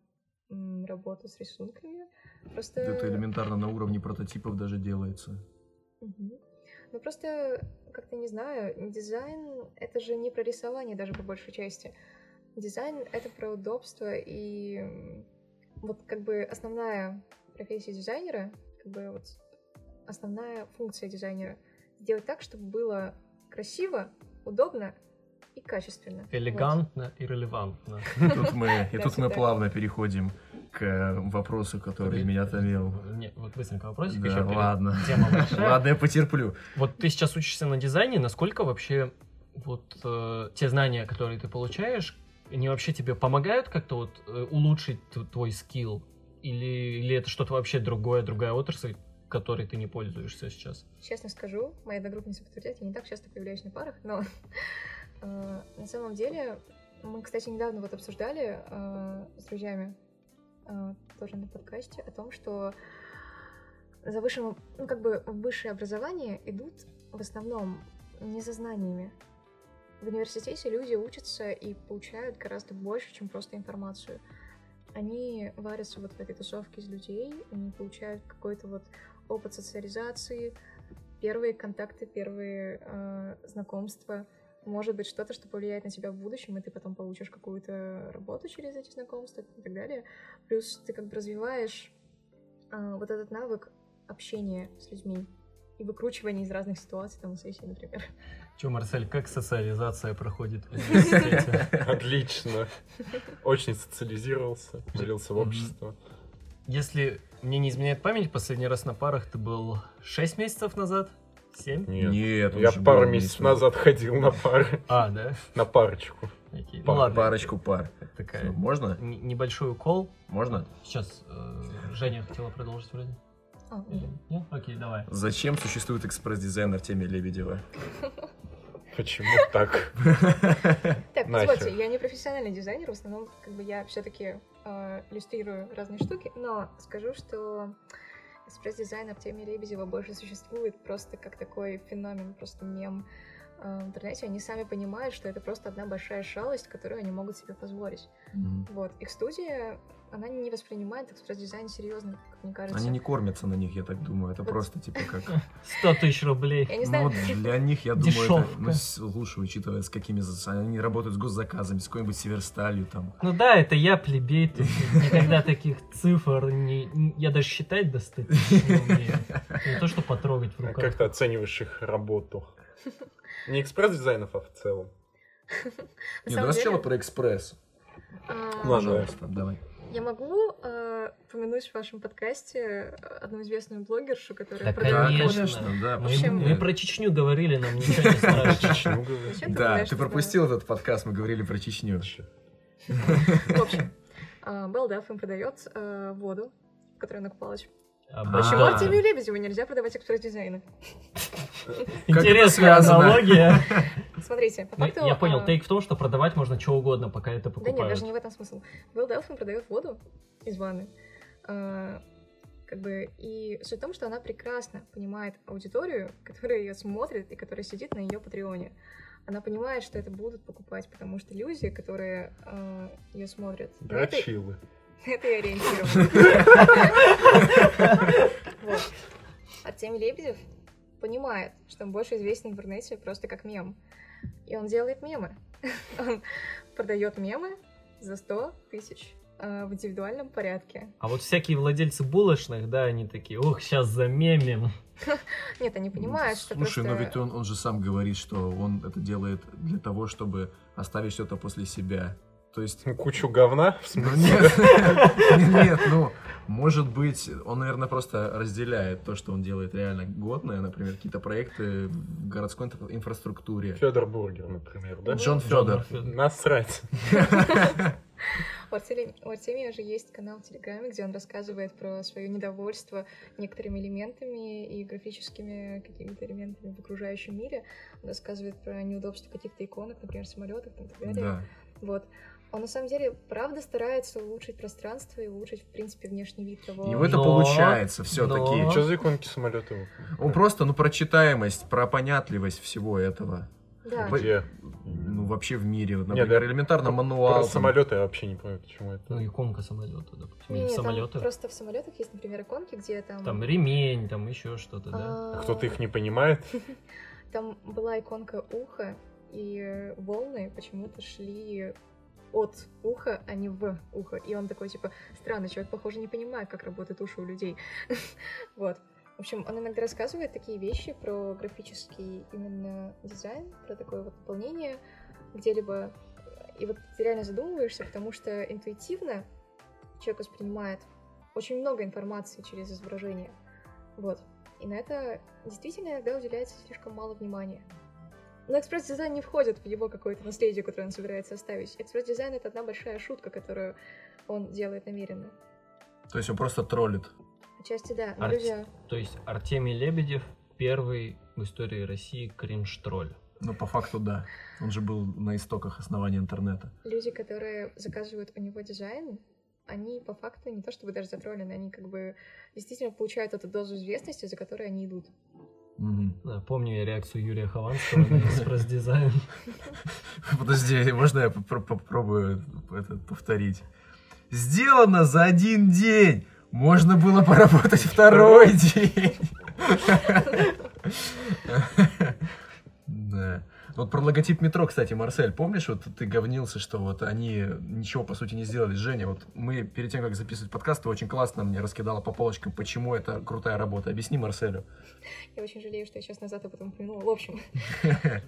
работу с рисунками. Просто... Это элементарно на уровне прототипов даже делается. Мгм. Ну просто, как-то не знаю, дизайн — это же не про рисование даже по большей части. Дизайн — это про удобство, и вот как бы основная профессия дизайнера, как бы вот основная функция дизайнера — сделать так, чтобы было красиво, удобно и качественно. Вот. Элегантно и релевантно. Тут мы, и тут мы плавно переходим к э, вопросу, который меня томил. Не, вот быстренько вопросик Да, еще. ладно. Тема большая. Ладно, я потерплю. Вот ты сейчас учишься на дизайне, насколько вообще вот э, те знания, которые ты получаешь, они вообще тебе помогают как-то вот э, улучшить твой скилл? Или, или это что-то вообще другое, другая отрасль, которой ты не пользуешься сейчас? Честно скажу, мои одногруппницы подтвердят, я не так часто появляюсь на парах, но <laughs> э, на самом деле мы, кстати, недавно вот обсуждали э, с друзьями э, тоже на подкасте о том, что за высшим, ну как бы высшее образование идут в основном не за знаниями. В университете люди учатся и получают гораздо больше, чем просто информацию. Они варятся вот в этой тусовке из людей, они получают какой-то вот опыт социализации, первые контакты, первые э, знакомства. Может быть, что-то, что повлияет на тебя в будущем, и ты потом получишь какую-то работу через эти знакомства и так далее. Плюс ты как бы развиваешь э, вот этот навык общения с людьми и выкручивания из разных ситуаций, там, на сессии, например. Че, Марсель, как социализация проходит в <laughs> университете? Отлично. Очень социализировался, влился в общество. Если мне не изменяет память, последний раз на парах ты был 6 месяцев назад? 7? Нет. Нет, Я пару месяцев назад ходил на пары, <laughs> А, да? на парочку. Окей. Ну Пар- ладно. Парочку пар. это Всё, Такая Можно? н- небольшой укол. Можно? Сейчас э, Женя хотела продолжить вроде. А, Или. Нет? Окей, давай. Зачем существует экспресс-дизайн Артемия Лебедева? <laughs> Почему так? Так, Нахер. позвольте, я не профессиональный дизайнер, в основном как бы я все-таки иллюстрирую разные штуки, но скажу, что экспресс-дизайн Артемия Лебедева больше существует просто как такой феномен, просто мем э, в интернете. Они сами понимают, что это просто одна большая шалость, которую они могут себе позволить. Мгм. Вот. Их студия, она не воспринимает экспресс-дизайн серьезно, как мне кажется. Они не кормятся на них, я так думаю. Это Вот. просто типа как... <laughs> 100 тысяч рублей. Я не знаю, Ну, для них, я думаю, это Дешевка. ну, с- лучше, учитывая, с какими... Они работают с госзаказами, с какой-нибудь Северсталью там. Ну да, это я плебей, тут никогда таких цифр не... Я даже считать достаточно не умею. Не то, что потрогать в А руках. Как ты оцениваешь их работу? <laughs> Не экспресс-дизайнов, а в целом. на Не, самом давай сначала про экспресс. а, Ладно. Пожалуйста, давай. Я могу э, упомянуть в вашем подкасте э, одну известную блогершу, которая Да, продает конечно. воду. да. Мы, общем- мы про Чечню говорили, нам ничего не страшно. Да, ты пропустил этот подкаст, мы говорили про Чечню. В общем, а, Балдаф им продает э, воду, в которой она купалась. А, Почему. Артемию Лебедеву нельзя продавать экспресс-дизайны? это Интересная аналогия. <laughs> Смотрите, по Ну, факту... Я понял, а, тейк в том, что продавать можно что угодно, пока это Да нет, даже покупают. не в этом смысл. Белл Делфин продает воду из ванны. А, как бы, и суть в том, что она прекрасно понимает аудиторию, которая ее смотрит и которая сидит на ее патреоне. Она понимает, что это будут покупать, потому что люди, которые ее смотрят, на этой, Дрочилы. на это и ориентированы. Вот. Артемий Лебедев понимает, что он больше известен в интернете просто как мем. И он делает мемы. Он продает мемы за 100 тысяч э, в индивидуальном порядке. А вот всякие владельцы булочных, да, они такие, ох, сейчас замемим. Нет, они понимают, что Слушай, но ведь он, он же сам говорит, что он это делает для того, чтобы оставить что-то после себя. То есть... Кучу говна, в Ну смысле? нет, <laughs> нет, ну, может быть, он, наверное, просто разделяет то, что он делает реально годное, например, какие-то проекты в городской инфра- инфраструктуре. Федор Бургер, например, да? Джон Федор. Насрать. У Артемия, у Артемия же есть канал в Телеграме, где он рассказывает про свое недовольство некоторыми элементами и графическими какими-то элементами в окружающем мире. Он рассказывает про неудобства каких-то иконок, например, самолетов и так далее. Да. Вот. Он на самом деле правда старается улучшить пространство и улучшить, в принципе, внешний вид того. И в это Но- получается все-таки. но- Что за иконки самолета? Он просто, ну, про читаемость, про понятливость всего этого. Да, Где? Ну, вообще в мире. Вот, Например, да, элементарно Про мануал. там. самолеты я вообще не понимаю, почему это. Ну, иконка самолета, допустим. Не, Или не, там самолеты. просто в самолетах есть, например, иконки, где там... Там ремень, там еще что-то, да. а, А Кто-то их не понимает? <laughs> Там была иконка уха, и волны почему-то шли от уха, а не в ухо. И он такой, типа, странный человек, похоже, не понимает, как работают уши у людей. <laughs> Вот. В общем, он иногда рассказывает такие вещи про графический именно дизайн, про такое вот наполнение где-либо. И вот ты реально задумываешься, потому что интуитивно человек воспринимает очень много информации через изображение. Вот. И на это действительно иногда уделяется слишком мало внимания. Но экспресс-дизайн не входит в его какое-то наследие, которое он собирается оставить. Экспресс-дизайн — это одна большая шутка, которую он делает намеренно. То есть он просто троллит. Отчасти да, Арт- люди... То есть Артемий Лебедев первый в истории России кринж-тролль. Ну, по факту, да. Он же был на истоках основания интернета. люди, которые заказывают у него дизайн, они по факту не то чтобы даже затроллены, они как бы действительно получают эту дозу известности, за которой они идут. Мгм. Да, помню я реакцию Юрия Хованского на экспресс-дизайн. <laughs> Подожди, можно я попро- попробую это повторить? Сделано за один день! Можно было поработать второй <laughs> день! <laughs> Вот про логотип метро, кстати, Марсель, помнишь, вот ты говнился, что вот они ничего, по сути, не сделали. Женя, вот мы перед тем, как записывать подкаст, ты очень классно мне раскидала по полочкам, почему это крутая работа. Объясни Марселю. Я очень жалею, что я сейчас назад об этом упомянула. В общем,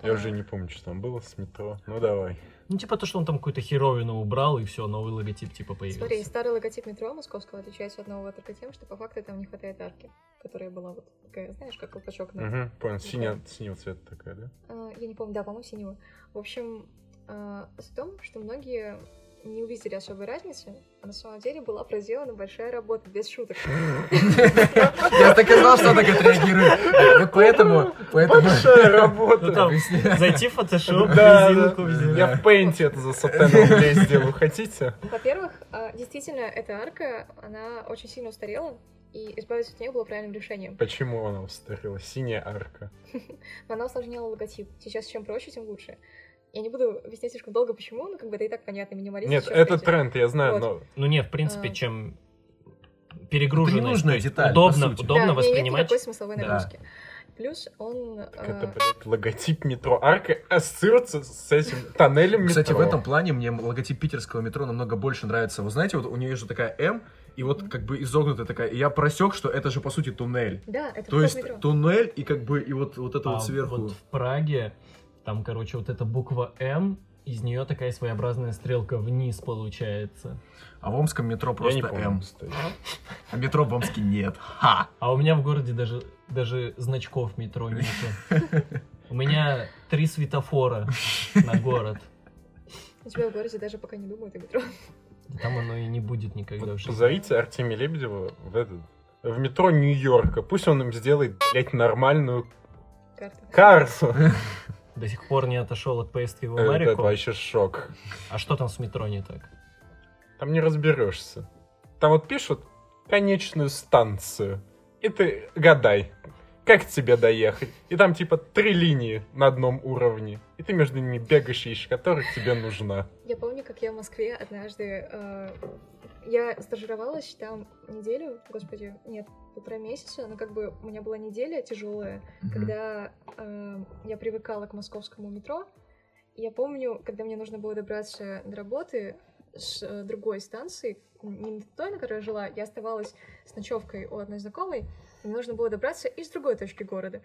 Я уже не помню, что там было с метро. Ну давай. Ну, типа то, что он там какую-то херовину убрал, и все, новый логотип типа смотри, появился. старый логотип метро московского отличается от нового только тем, что по факту там не хватает арки, которая была вот такая, знаешь, как колпачок на Угу, понял. Синяя, синего цвета такая, да? А, Я не помню, да, по-моему, синего. В общем, а, в том, что многие не увидели особой разницы, а на самом деле была проделана большая работа, без шуток. Я так и знал, что так отреагирует. Вот поэтому. Большая Ну, работа. там, зайти в фотошоп. Я в пейнте это за рублей <laughs> сделаю. Хотите? Во-первых, а, действительно, эта арка, она очень сильно устарела, и избавиться от нее было правильным решением. Почему она устарела? Синяя арка. Но <laughs> она усложняла логотип. Сейчас чем проще, тем лучше. Я не буду объяснять слишком долго, почему, но как бы это и так понятно, минимализм. Нет, это встретит. тренд, я знаю, Вот. но Ну не, в принципе, А. чем перегруженность. есть деталь, Удобно, по сути. удобно да, меня нет воспринимать. никакой смысловой Да. нагрузки. Плюс он... так это, а, блядь, логотип метро. Арка ассоциируется с этим тоннелем метро. Кстати, в этом плане мне логотип питерского метро намного больше нравится. Вы знаете, вот у нее же такая М, и вот как бы изогнутая такая. И я просек, что это же по сути туннель. Да, это То есть метро. туннель и как бы и вот, вот это А вот сверху. вот в Праге, там, короче, вот эта буква М, из нее такая своеобразная стрелка вниз получается. А в Омском метро просто помню, М. А метро в Омске нет. Ха! А у меня в городе даже, даже значков метро нету. <laughs> У меня три светофора на город. У тебя в городе даже пока не думают о метро. Там оно и не будет никогда Вот позовите Артемия Лебедева в этот в метро Нью-Йорка. Пусть он им сделает, блядь, нормальную Карта. карту. До сих пор не отошел от поездки в Это Америку. вообще шок. А что там с метро не так? Там не разберешься. Там вот пишут конечную станцию. И ты гадай, как тебе доехать. И там типа три линии на одном уровне. И ты между ними бегаешь ищешь, которая тебе нужна. Я помню, как я в Москве однажды... э, я стажировалась там неделю, господи, нет, полтора месяца, но как бы у меня была неделя тяжелая, Мгм. когда э, я привыкала к московскому метро. И я помню, когда мне нужно было добраться до работы с э, другой станции, не той, на которой я жила, я оставалась с ночевкой у одной знакомой, мне нужно было добраться из другой точки города.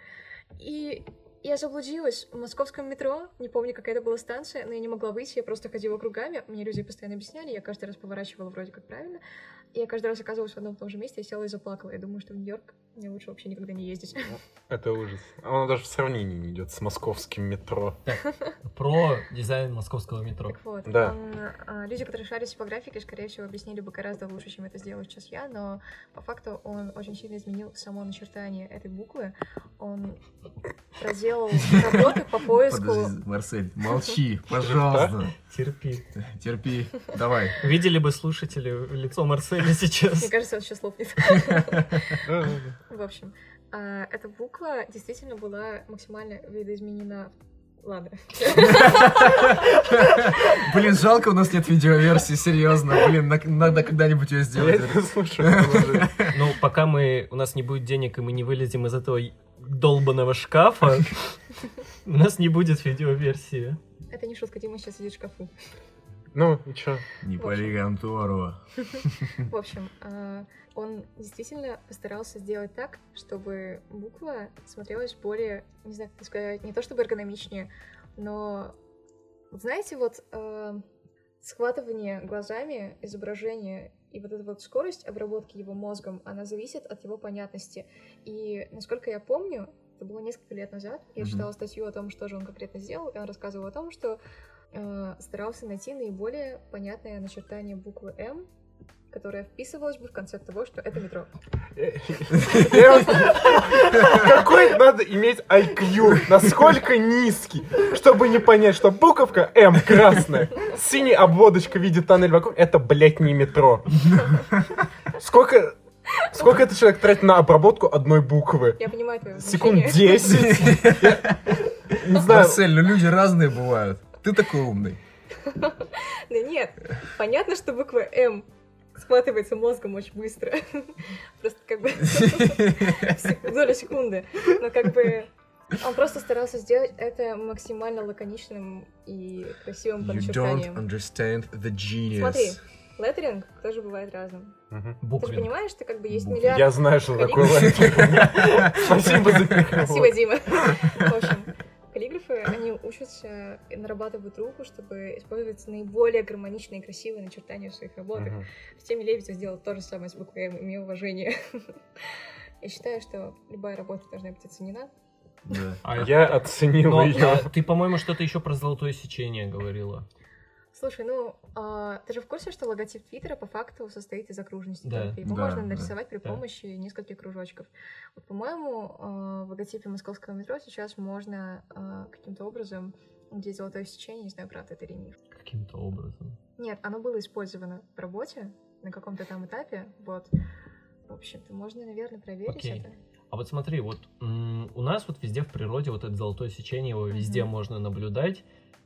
И я заблудилась в московском метро, не помню, какая это была станция, но я не могла выйти, я просто ходила кругами, мне люди постоянно объясняли, я каждый раз поворачивала вроде как правильно, я каждый раз оказывалась в одном и том же месте, я села и заплакала. Я думаю, что в Нью-Йорк мне лучше вообще никогда не ездить. Это ужас. Оно даже в сравнении не идет с московским метро. Про дизайн московского метро. Так вот, Да. он, а, люди, которые шарят в типографике, скорее всего, объяснили бы гораздо лучше, чем это сделаю сейчас я, но по факту он очень сильно изменил само начертание этой буквы. Он проделал работы по поиску. Подожди, Марсель, молчи, <laughs> пожалуйста. Терпи. Терпи. Давай. Видели бы слушатели лицо Марселя сейчас. Мне кажется, он сейчас лопнет. <laughs> В общем, а, эта буква действительно была максимально видоизменена. Ладно. Блин, жалко, у нас нет видеоверсии, серьезно. Блин, на- надо когда-нибудь ее сделать. Ну, пока мы, у нас не будет денег, и мы не вылезем из этого долбанного шкафа, <laughs> у нас не будет видеоверсии. Это не шутка, Дима сейчас сидит в шкафу. Ну, и чё? Не пали контору. В общем, а, <laughs> он действительно постарался сделать так, чтобы буква смотрелась более, не знаю, как это сказать, не то чтобы эргономичнее, но знаете, вот а, схватывание глазами изображения и вот эта вот скорость обработки его мозгом, она зависит от его понятности. И, насколько я помню, это было несколько лет назад, я читала статью о том, что же он конкретно сделал, и он рассказывал о том, что э, старался найти наиболее понятное начертание буквы М, которая вписывалась бы в концепт того, что это метро. Вот- <laughs> Какой надо иметь IQ? Насколько низкий, чтобы не понять, что буковка М красная, синяя обводочка в виде тоннель вокруг, это, блядь, не метро. Сколько... Сколько этот человек тратит на обработку одной буквы? Я понимаю твое Секунд возмущение. 10? <laughs> Я Не знаю. Марсель, ну люди разные бывают. Ты такой умный. Да нет, понятно, что буква М схватывается мозгом очень быстро. Просто как бы <laughs> долю секунды. Но как бы он просто старался сделать это максимально лаконичным и красивым по You don't understand the genius. Смотри, леттеринг тоже бывает разным. Мгм. Ты же понимаешь, что как бы есть Буквы. миллиард... Я знаю, что такое лайф. <laughs> Спасибо за. Спасибо, Дима. В общем, каллиграфы, они учатся и нарабатывают руку, чтобы использовать наиболее гармоничные и красивые начертания в своих работах. Мгм. Артемий Лебедев сделал то же самое с буквой М, имея уважение. <laughs> Я считаю, что любая работа должна быть оценена. Да. А Я оценил ее. а, ты, по-моему, что-то еще про золотое сечение говорила. Слушай, ну, а, ты же в курсе, что логотип Твиттера по факту состоит из окружности Да. Его Да, можно да, нарисовать при да. помощи нескольких кружочков. Вот, по-моему, а, в логотипе московского метро сейчас можно а, каким-то образом где золотое сечение, не знаю, правда это или нет. Каким-то образом. Нет, оно было использовано в работе на каком-то там этапе, вот. В общем-то, можно, наверное, проверить Окей. это. А вот смотри, вот м, у нас вот везде в природе вот это золотое сечение, его везде Мгм. можно наблюдать.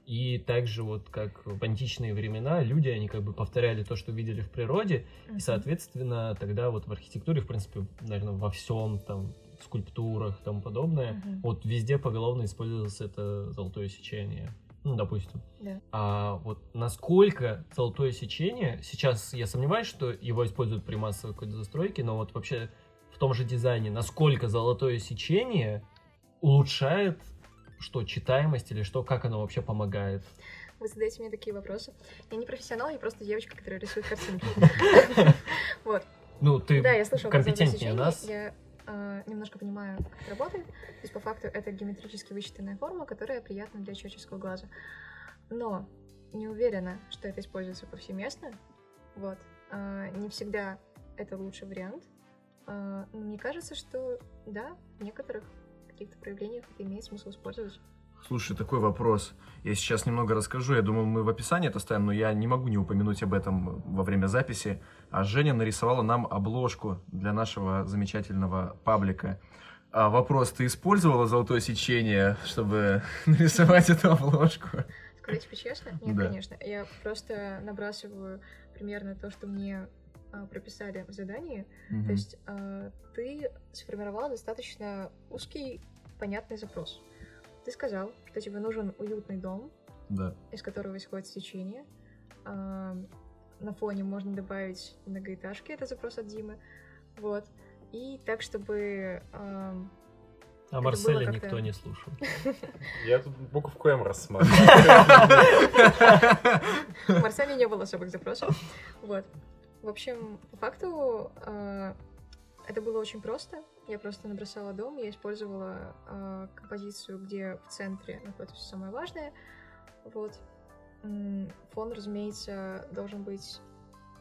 И также вот как в античные времена люди, они как бы повторяли то, что видели в природе, и, Мгм. соответственно, тогда вот в архитектуре, в принципе, наверное, во всем там, скульптурах и тому подобное, Мгм. вот везде поголовно использовалось это золотое сечение. Ну, допустим. Да. А вот насколько золотое сечение, сейчас я сомневаюсь, что его используют при массовой какой-то застройке, но вот вообще в том же дизайне, насколько золотое сечение улучшает что, читаемость или что, как оно вообще помогает? Вы задаете мне такие вопросы. Я не профессионал, я просто девочка, которая рисует картинки. <laughs> Вот. Ну, ты Да, я слышала компетентнее нас. Я а, немножко понимаю, как это работает. То есть, по факту, это геометрически высчитанная форма, которая приятна для человеческого глаза. Но не уверена, что это используется повсеместно. Вот. А, не всегда это лучший вариант. Но мне кажется, что да, в некоторых каких-то проявлениях это имеет смысл использовать. Слушай, такой вопрос. Я сейчас немного расскажу. Я думал, мы в описании это ставим, но я не могу не упомянуть об этом во время записи. А Женя нарисовала нам обложку для нашего замечательного паблика. А вопрос, ты использовала золотое сечение, чтобы <laughs> нарисовать эту обложку? Тебе честно? Нет, Да. конечно. Я просто набрасываю примерно то, что мне прописали в задании. То Мгм. есть а, ты сформировал достаточно узкий, понятный запрос. Ты сказал, что тебе нужен уютный дом, Да. из которого исходит свечение. А, на фоне можно добавить многоэтажки, это запрос от Димы. Вот. И так, чтобы... а, А Марселя никто не слушал. <laughs> Я тут буковку М рассматриваю. В Марселе не было особых запросов. Вот. В общем, по факту э, это было очень просто. Я просто набросала дом, я использовала э, композицию, где в центре находится все самое важное. Вот. Фон, разумеется, должен быть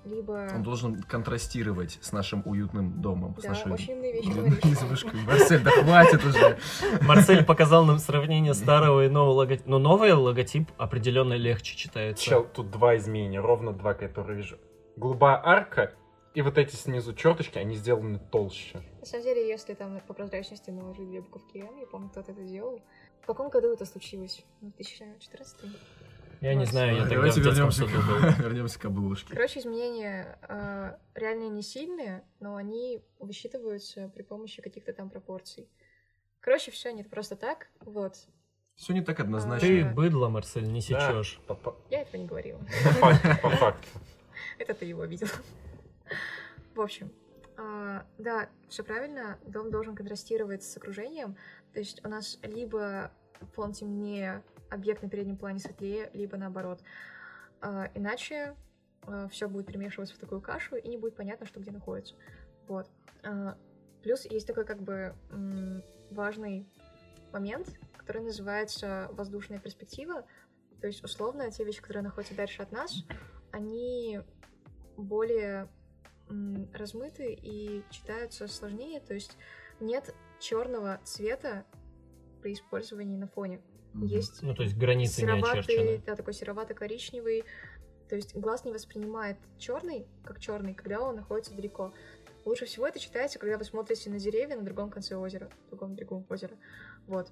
либо... Он должен контрастировать с нашим уютным домом, с Да, нашей очень умные вещи говоришь. Марсель, да хватит уже. Марсель показал нам сравнение старого и нового логотипа. Но новый логотип определенно легче читается. Чел, тут два изменения, ровно два, которые вижу. Голубая арка и вот эти снизу черточки, они сделаны толще. На самом деле, если там по прозрачности наложить две буковки М, я помню, кто-то это делал. В каком году это случилось? В 2014 Я не знаю, я тогда в Давайте детском вернемся саду был. к, вернемся к обложке. Короче, изменения э, реально не сильные, но они высчитываются при помощи каких-то там пропорций. Короче, все не просто так. Вот. Все не так однозначно. Ты быдло, Марсель, не Да. сечешь. По, по- Я этого не говорила. по факту. <laughs> Это ты его видел. <laughs> В общем, а, да, все правильно. Дом должен контрастировать с окружением. То есть у нас либо фон темнее, объект на переднем плане светлее, либо наоборот. А, Иначе все будет перемешиваться в такую кашу, и не будет понятно, что где находится. Вот. А, Плюс есть такой как бы важный момент, который называется воздушная перспектива. То есть, условно, те вещи, которые находятся дальше от нас, они более размыты и читаются сложнее. То есть нет черного цвета при использовании на фоне. Есть Ну, то есть границы не сероватый, очерчены. да, такой серовато-коричневый. То есть глаз не воспринимает черный как черный, когда он находится далеко. Лучше всего это читается, когда вы смотрите на деревья на другом конце озера, на другом берегу озера. Вот.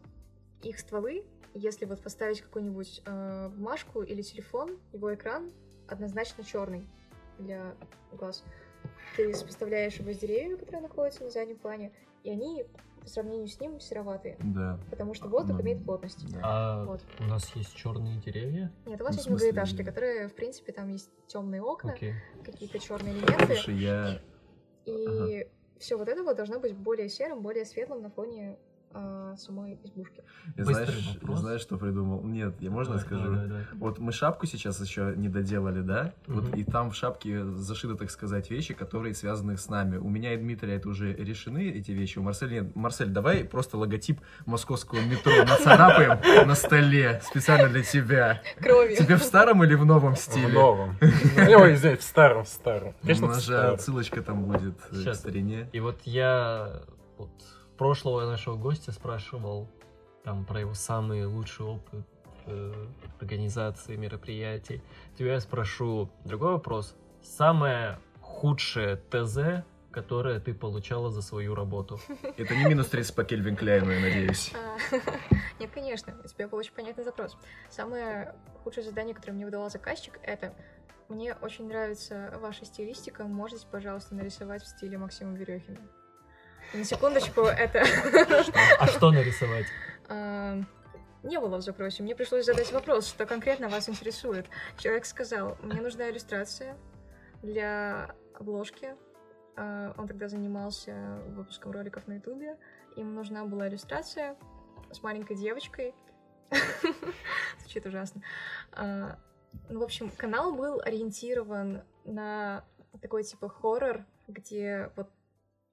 Их стволы, если вот поставить какую-нибудь э, бумажку или телефон, его экран однозначно черный для глаз. Ты сопоставляешь его с деревьями, которые находятся на заднем плане, и они по сравнению с ним сероватые, Да. потому что воздух Ну, имеет плотность. да. А Вот. у нас есть черные деревья. Нет, у вас Ну, есть многоэтажки, которые, в принципе, там есть темные окна, Окей. какие-то черные элементы, Слушай, я... и все вот это вот должно быть более серым, более светлым на фоне самой избушки. Быстрый знаешь, вопрос. знаешь, что придумал? Нет, я можно я Давай, скажу? давай, давай. Вот мы шапку сейчас еще не доделали, да? Вот Мгм. и там в шапке зашиты, так сказать, вещи, которые связаны с нами. У меня и Дмитрия это уже решены, эти вещи. У Марселя нет. Марсель, давай просто логотип московского метро <laughs> нацарапаем на столе специально для тебя. Кровью. Тебе в старом или в новом В стиле? новом. <laughs> Ой, извините, в старом, в старом. У Конечно, в нас же старом. ссылочка там будет э, к Щас. старине. И вот я вот прошлого нашего гостя спрашивал там про его самый лучший опыт э, организации мероприятий. Тебя я спрошу другой вопрос. Самое худшее ТЗ, которое ты получала за свою работу? <laughs> Это не минус 30 по Кельвин Кляйну, я надеюсь. А, <laughs> Нет, конечно, у тебя был очень понятный запрос. Самое худшее задание, которое мне выдавал заказчик, это мне очень нравится ваша стилистика, можете, пожалуйста, нарисовать в стиле Максима Верехина. На секундочку, это А что нарисовать? а, <laughs> не было в запросе. Мне пришлось задать вопрос, что конкретно вас интересует. Человек сказал, мне нужна иллюстрация для обложки. А, Он тогда занимался выпуском роликов на ютубе. Им нужна была иллюстрация с маленькой девочкой. <laughs> Звучит ужасно. А, Ну, в общем, канал был ориентирован на такой типа хоррор, где вот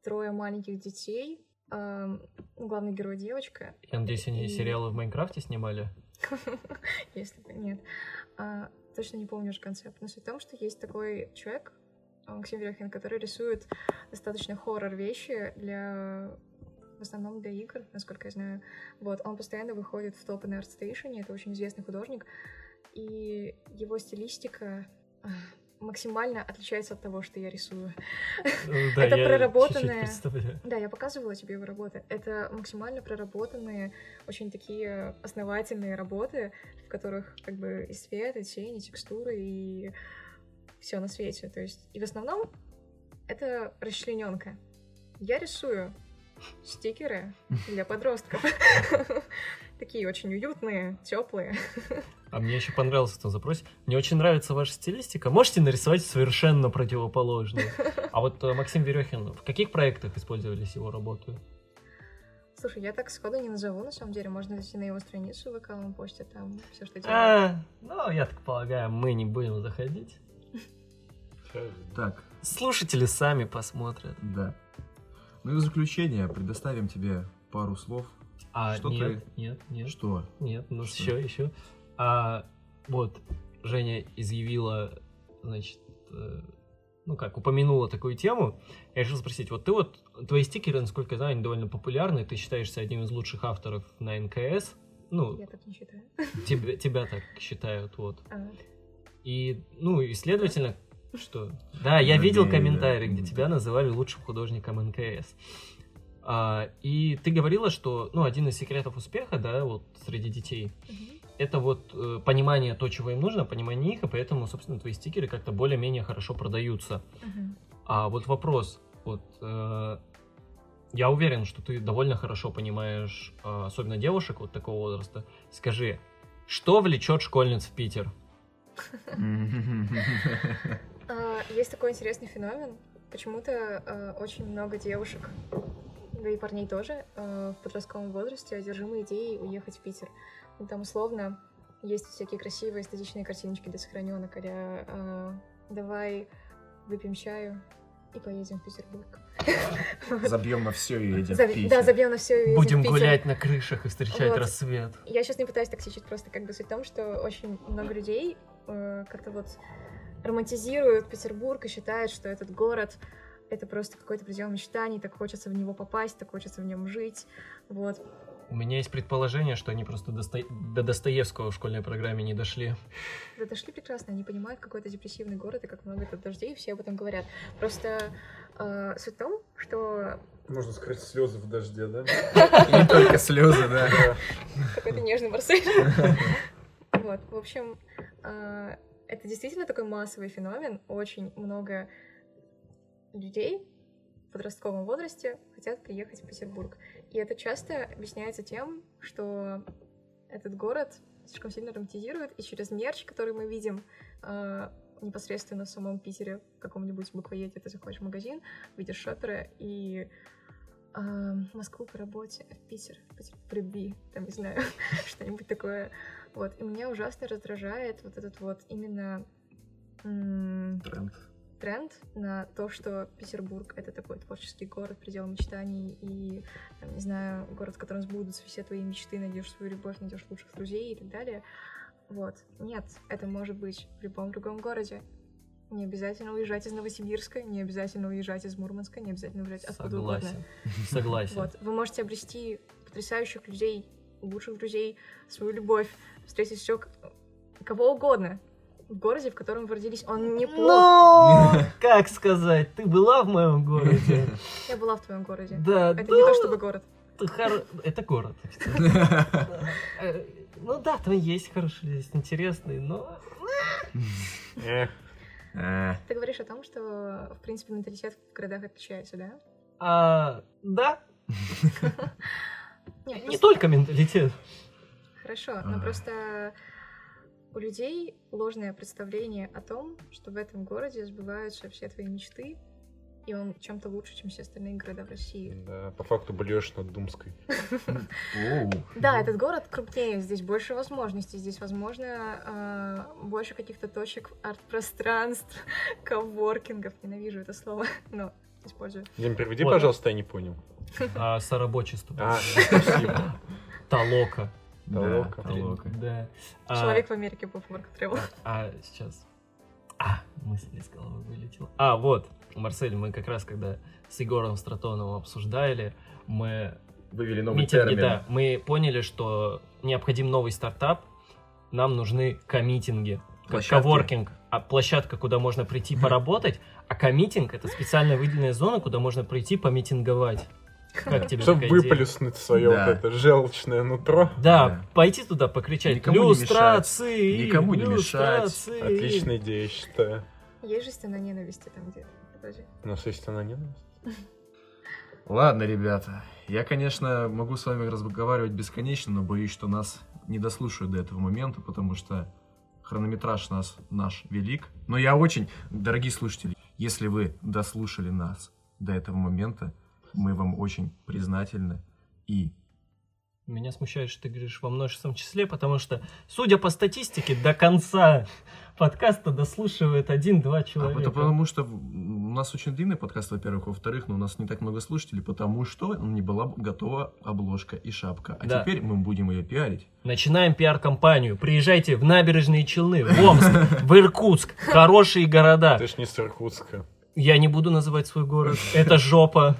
трое маленьких детей, ам, ну, главный герой девочка, Я надеюсь, они И- сериалы в Майнкрафте снимали? <laughs> если бы нет. А, точно не помню уже концепт. Но суть в том, что есть такой человек, а, Максим Верехин, который рисует достаточно хоррор вещи для в основном для игр, насколько я знаю. Вот, он постоянно выходит в топы на ArtStation, это очень известный художник, и его стилистика а, <laughs> максимально отличается от того, что я рисую. Э, <laughs> да, Это я представляю. Да, я показывала тебе его работы. Это максимально проработанные, очень такие основательные работы, в которых как бы и свет, и тень, и текстуры, и все на свете. То есть, и в основном это расчлененка. Я рисую стикеры для подростков. <laughs> Такие очень уютные, теплые. А мне еще понравился в том запросе. Мне очень нравится ваша стилистика. Можете нарисовать совершенно противоположную. А вот э, Максим Верехин, в каких проектах использовались его работы? Слушай, я так сходу не назову, на самом деле. Можно зайти на его страницу в ВК, он постит там все, что делает. А, ну, я так полагаю, мы не будем заходить. Так, Слушатели сами посмотрят. Да. Ну и в заключение предоставим тебе пару слов. А, Что нет, нет, нет, Что? нет, ну Что? еще, еще. А, вот, Женя изъявила, значит, э, ну как, упомянула такую тему. Я решил спросить, вот ты вот, твои стикеры, насколько я знаю, они довольно популярны, ты считаешься одним из лучших авторов на НКС. Ну, Я так не считаю. тебя, тебя так считают, вот. А, И, ну, и следовательно, что... Да, я Да, видел да, комментарий, да. где тебя называли лучшим художником НКС. А, и ты говорила, что, ну, один из секретов успеха, да, вот среди детей, мгм. это вот э, понимание то, чего им нужно, понимание их, и поэтому, собственно, твои стикеры как-то более-менее хорошо продаются. Мгм. А вот вопрос, вот э, я уверен, что ты довольно хорошо понимаешь, э, особенно девушек вот такого возраста. Скажи, что влечет школьниц в Питер? <laughs> А, Есть такой интересный феномен. Почему-то а, очень много девушек, да и парней тоже, а, в подростковом возрасте одержимы идеей уехать в Питер. Ну, Там условно есть всякие красивые эстетичные картиночки для сохраненок, а давай выпьем чаю и поедем в Петербург. <laughs> Забьем на все и едем Заб- в Питер. Да, забьем на все и едем Будем в Питер. гулять на крышах и встречать Вот. рассвет. Я сейчас не пытаюсь токсичить, просто как бы суть в том, что очень много людей э, как-то вот романтизируют Петербург и считают, что этот город это просто какой-то предел мечтаний, так хочется в него попасть, так хочется в нем жить, вот. У меня есть предположение, что они просто досто- до Достоевского в школьной программе не дошли. Да дошли прекрасно, они понимают, какой это депрессивный город и как много тут дождей, и все об этом говорят. Просто э, суть в том, что Можно скрыть слезы в дожде, да? Не только слезы, да. какой-то нежный Марсель. Вот, в общем, а, это действительно такой массовый феномен. Очень много людей в подростковом возрасте хотят приехать в Петербург. И это часто объясняется тем, что этот город слишком сильно романтизирует, и через мерч, который мы видим а, непосредственно в самом Питере, в каком-нибудь буквоеде, ты заходишь в магазин, видишь шопера, и в Москву по работе, а в Питер, Питер по любви, там, не знаю, <laughs> что-нибудь такое. Вот, и меня ужасно раздражает вот этот вот именно Тренд. Тренд на то, что Петербург — это такой творческий город, предел мечтаний, и, там, не знаю, город, в котором сбудутся все твои мечты, найдешь свою любовь, найдешь лучших друзей и так далее. Вот. Нет, это может быть в любом другом городе. Не обязательно уезжать из Новосибирска, не обязательно уезжать из Мурманска, не обязательно уезжать откуда угодно. Согласен. <laughs> Согласен. Вот. Вы можете обрести потрясающих людей, лучших друзей, свою любовь, встретить все кого угодно городе, в котором вы родились. Он неплох. Ну, <laughs> как сказать, ты была в моем городе? <laughs> Я была в твоем городе. Да, Это не то чтобы город. Это город. <laughs> Э, Ну да, там есть хороший, есть интересный, но... Э, Ты говоришь о том, что, в принципе, менталитет в городах отличается, да? А, да, Нет, не только менталитет. Хорошо, но просто у людей ложное представление о том, что в этом городе сбываются все твои мечты, и он чем-то лучше, чем все остальные города в России. да, по факту блюешь над Думской. <laughs> Да, этот город крупнее, здесь больше возможностей, здесь, возможно, а, больше каких-то точек арт-пространств, <laughs> коворкингов. Ненавижу это слово, <laughs> но использую. Дим, переведи, пожалуйста, я не понял. А сорабочество. А, спасибо. Толока. Да, Толока. толока. Да. А, Человек в Америке был в Travel. А, сейчас. А, мысль из головы вылетела. А, вот, Марсель, мы как раз когда с Егором Стратоновым обсуждали, мы Вывели новый митинги, термин. да, мы поняли, что необходим новый стартап, нам нужны коммитинги. Площадки. коворкинг, а площадка, куда можно прийти поработать, а коммитинг это специально выделенная зона, куда можно прийти помитинговать. Как тебе Чтобы выплеснуть свое Да. вот это желчное нутро. Да, Да. пойти туда покричать. Никому не люстрации! Никому не мешать. люстрации!» Отличная идея, я считаю. Есть же стена ненависти там где-то. У нас есть она ненависть. Ладно, ребята, я, конечно, могу с вами разговаривать бесконечно, но боюсь, что нас не дослушают до этого момента, потому что хронометраж нас, наш велик. Но я очень, дорогие слушатели, если вы дослушали нас до этого момента, мы вам очень признательны. И Меня смущает, что ты говоришь во множественном числе, потому что, судя по статистике, до конца подкаста дослушивает один-два А человека. это потому что у нас очень длинный подкаст, во-первых. Во-вторых, ну, у нас не так много слушателей, потому что не была готова обложка и шапка. А Да. теперь мы будем ее пиарить. Начинаем пиар-компанию. Приезжайте в набережные Челны, в Омск, в Иркутск. Хорошие города. Ты ж не с Иркутска. Я не буду называть свой город. <laughs> Это жопа.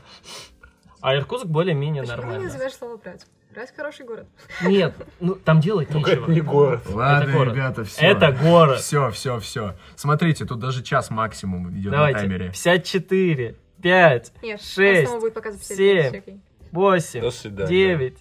А Иркутск более-менее Почему не нормально. называешь слово «брать»? Брать хороший город. Нет, ну там делать Только нечего. это не город. Ладно, город. ребята, все. Это город. Все, все, все. Смотрите, тут даже час максимум идет на Давайте. таймере. 54, 5, Нет, Шесть, он снова будет показывать все семь. вещи, окей. 8, До свидания. 9.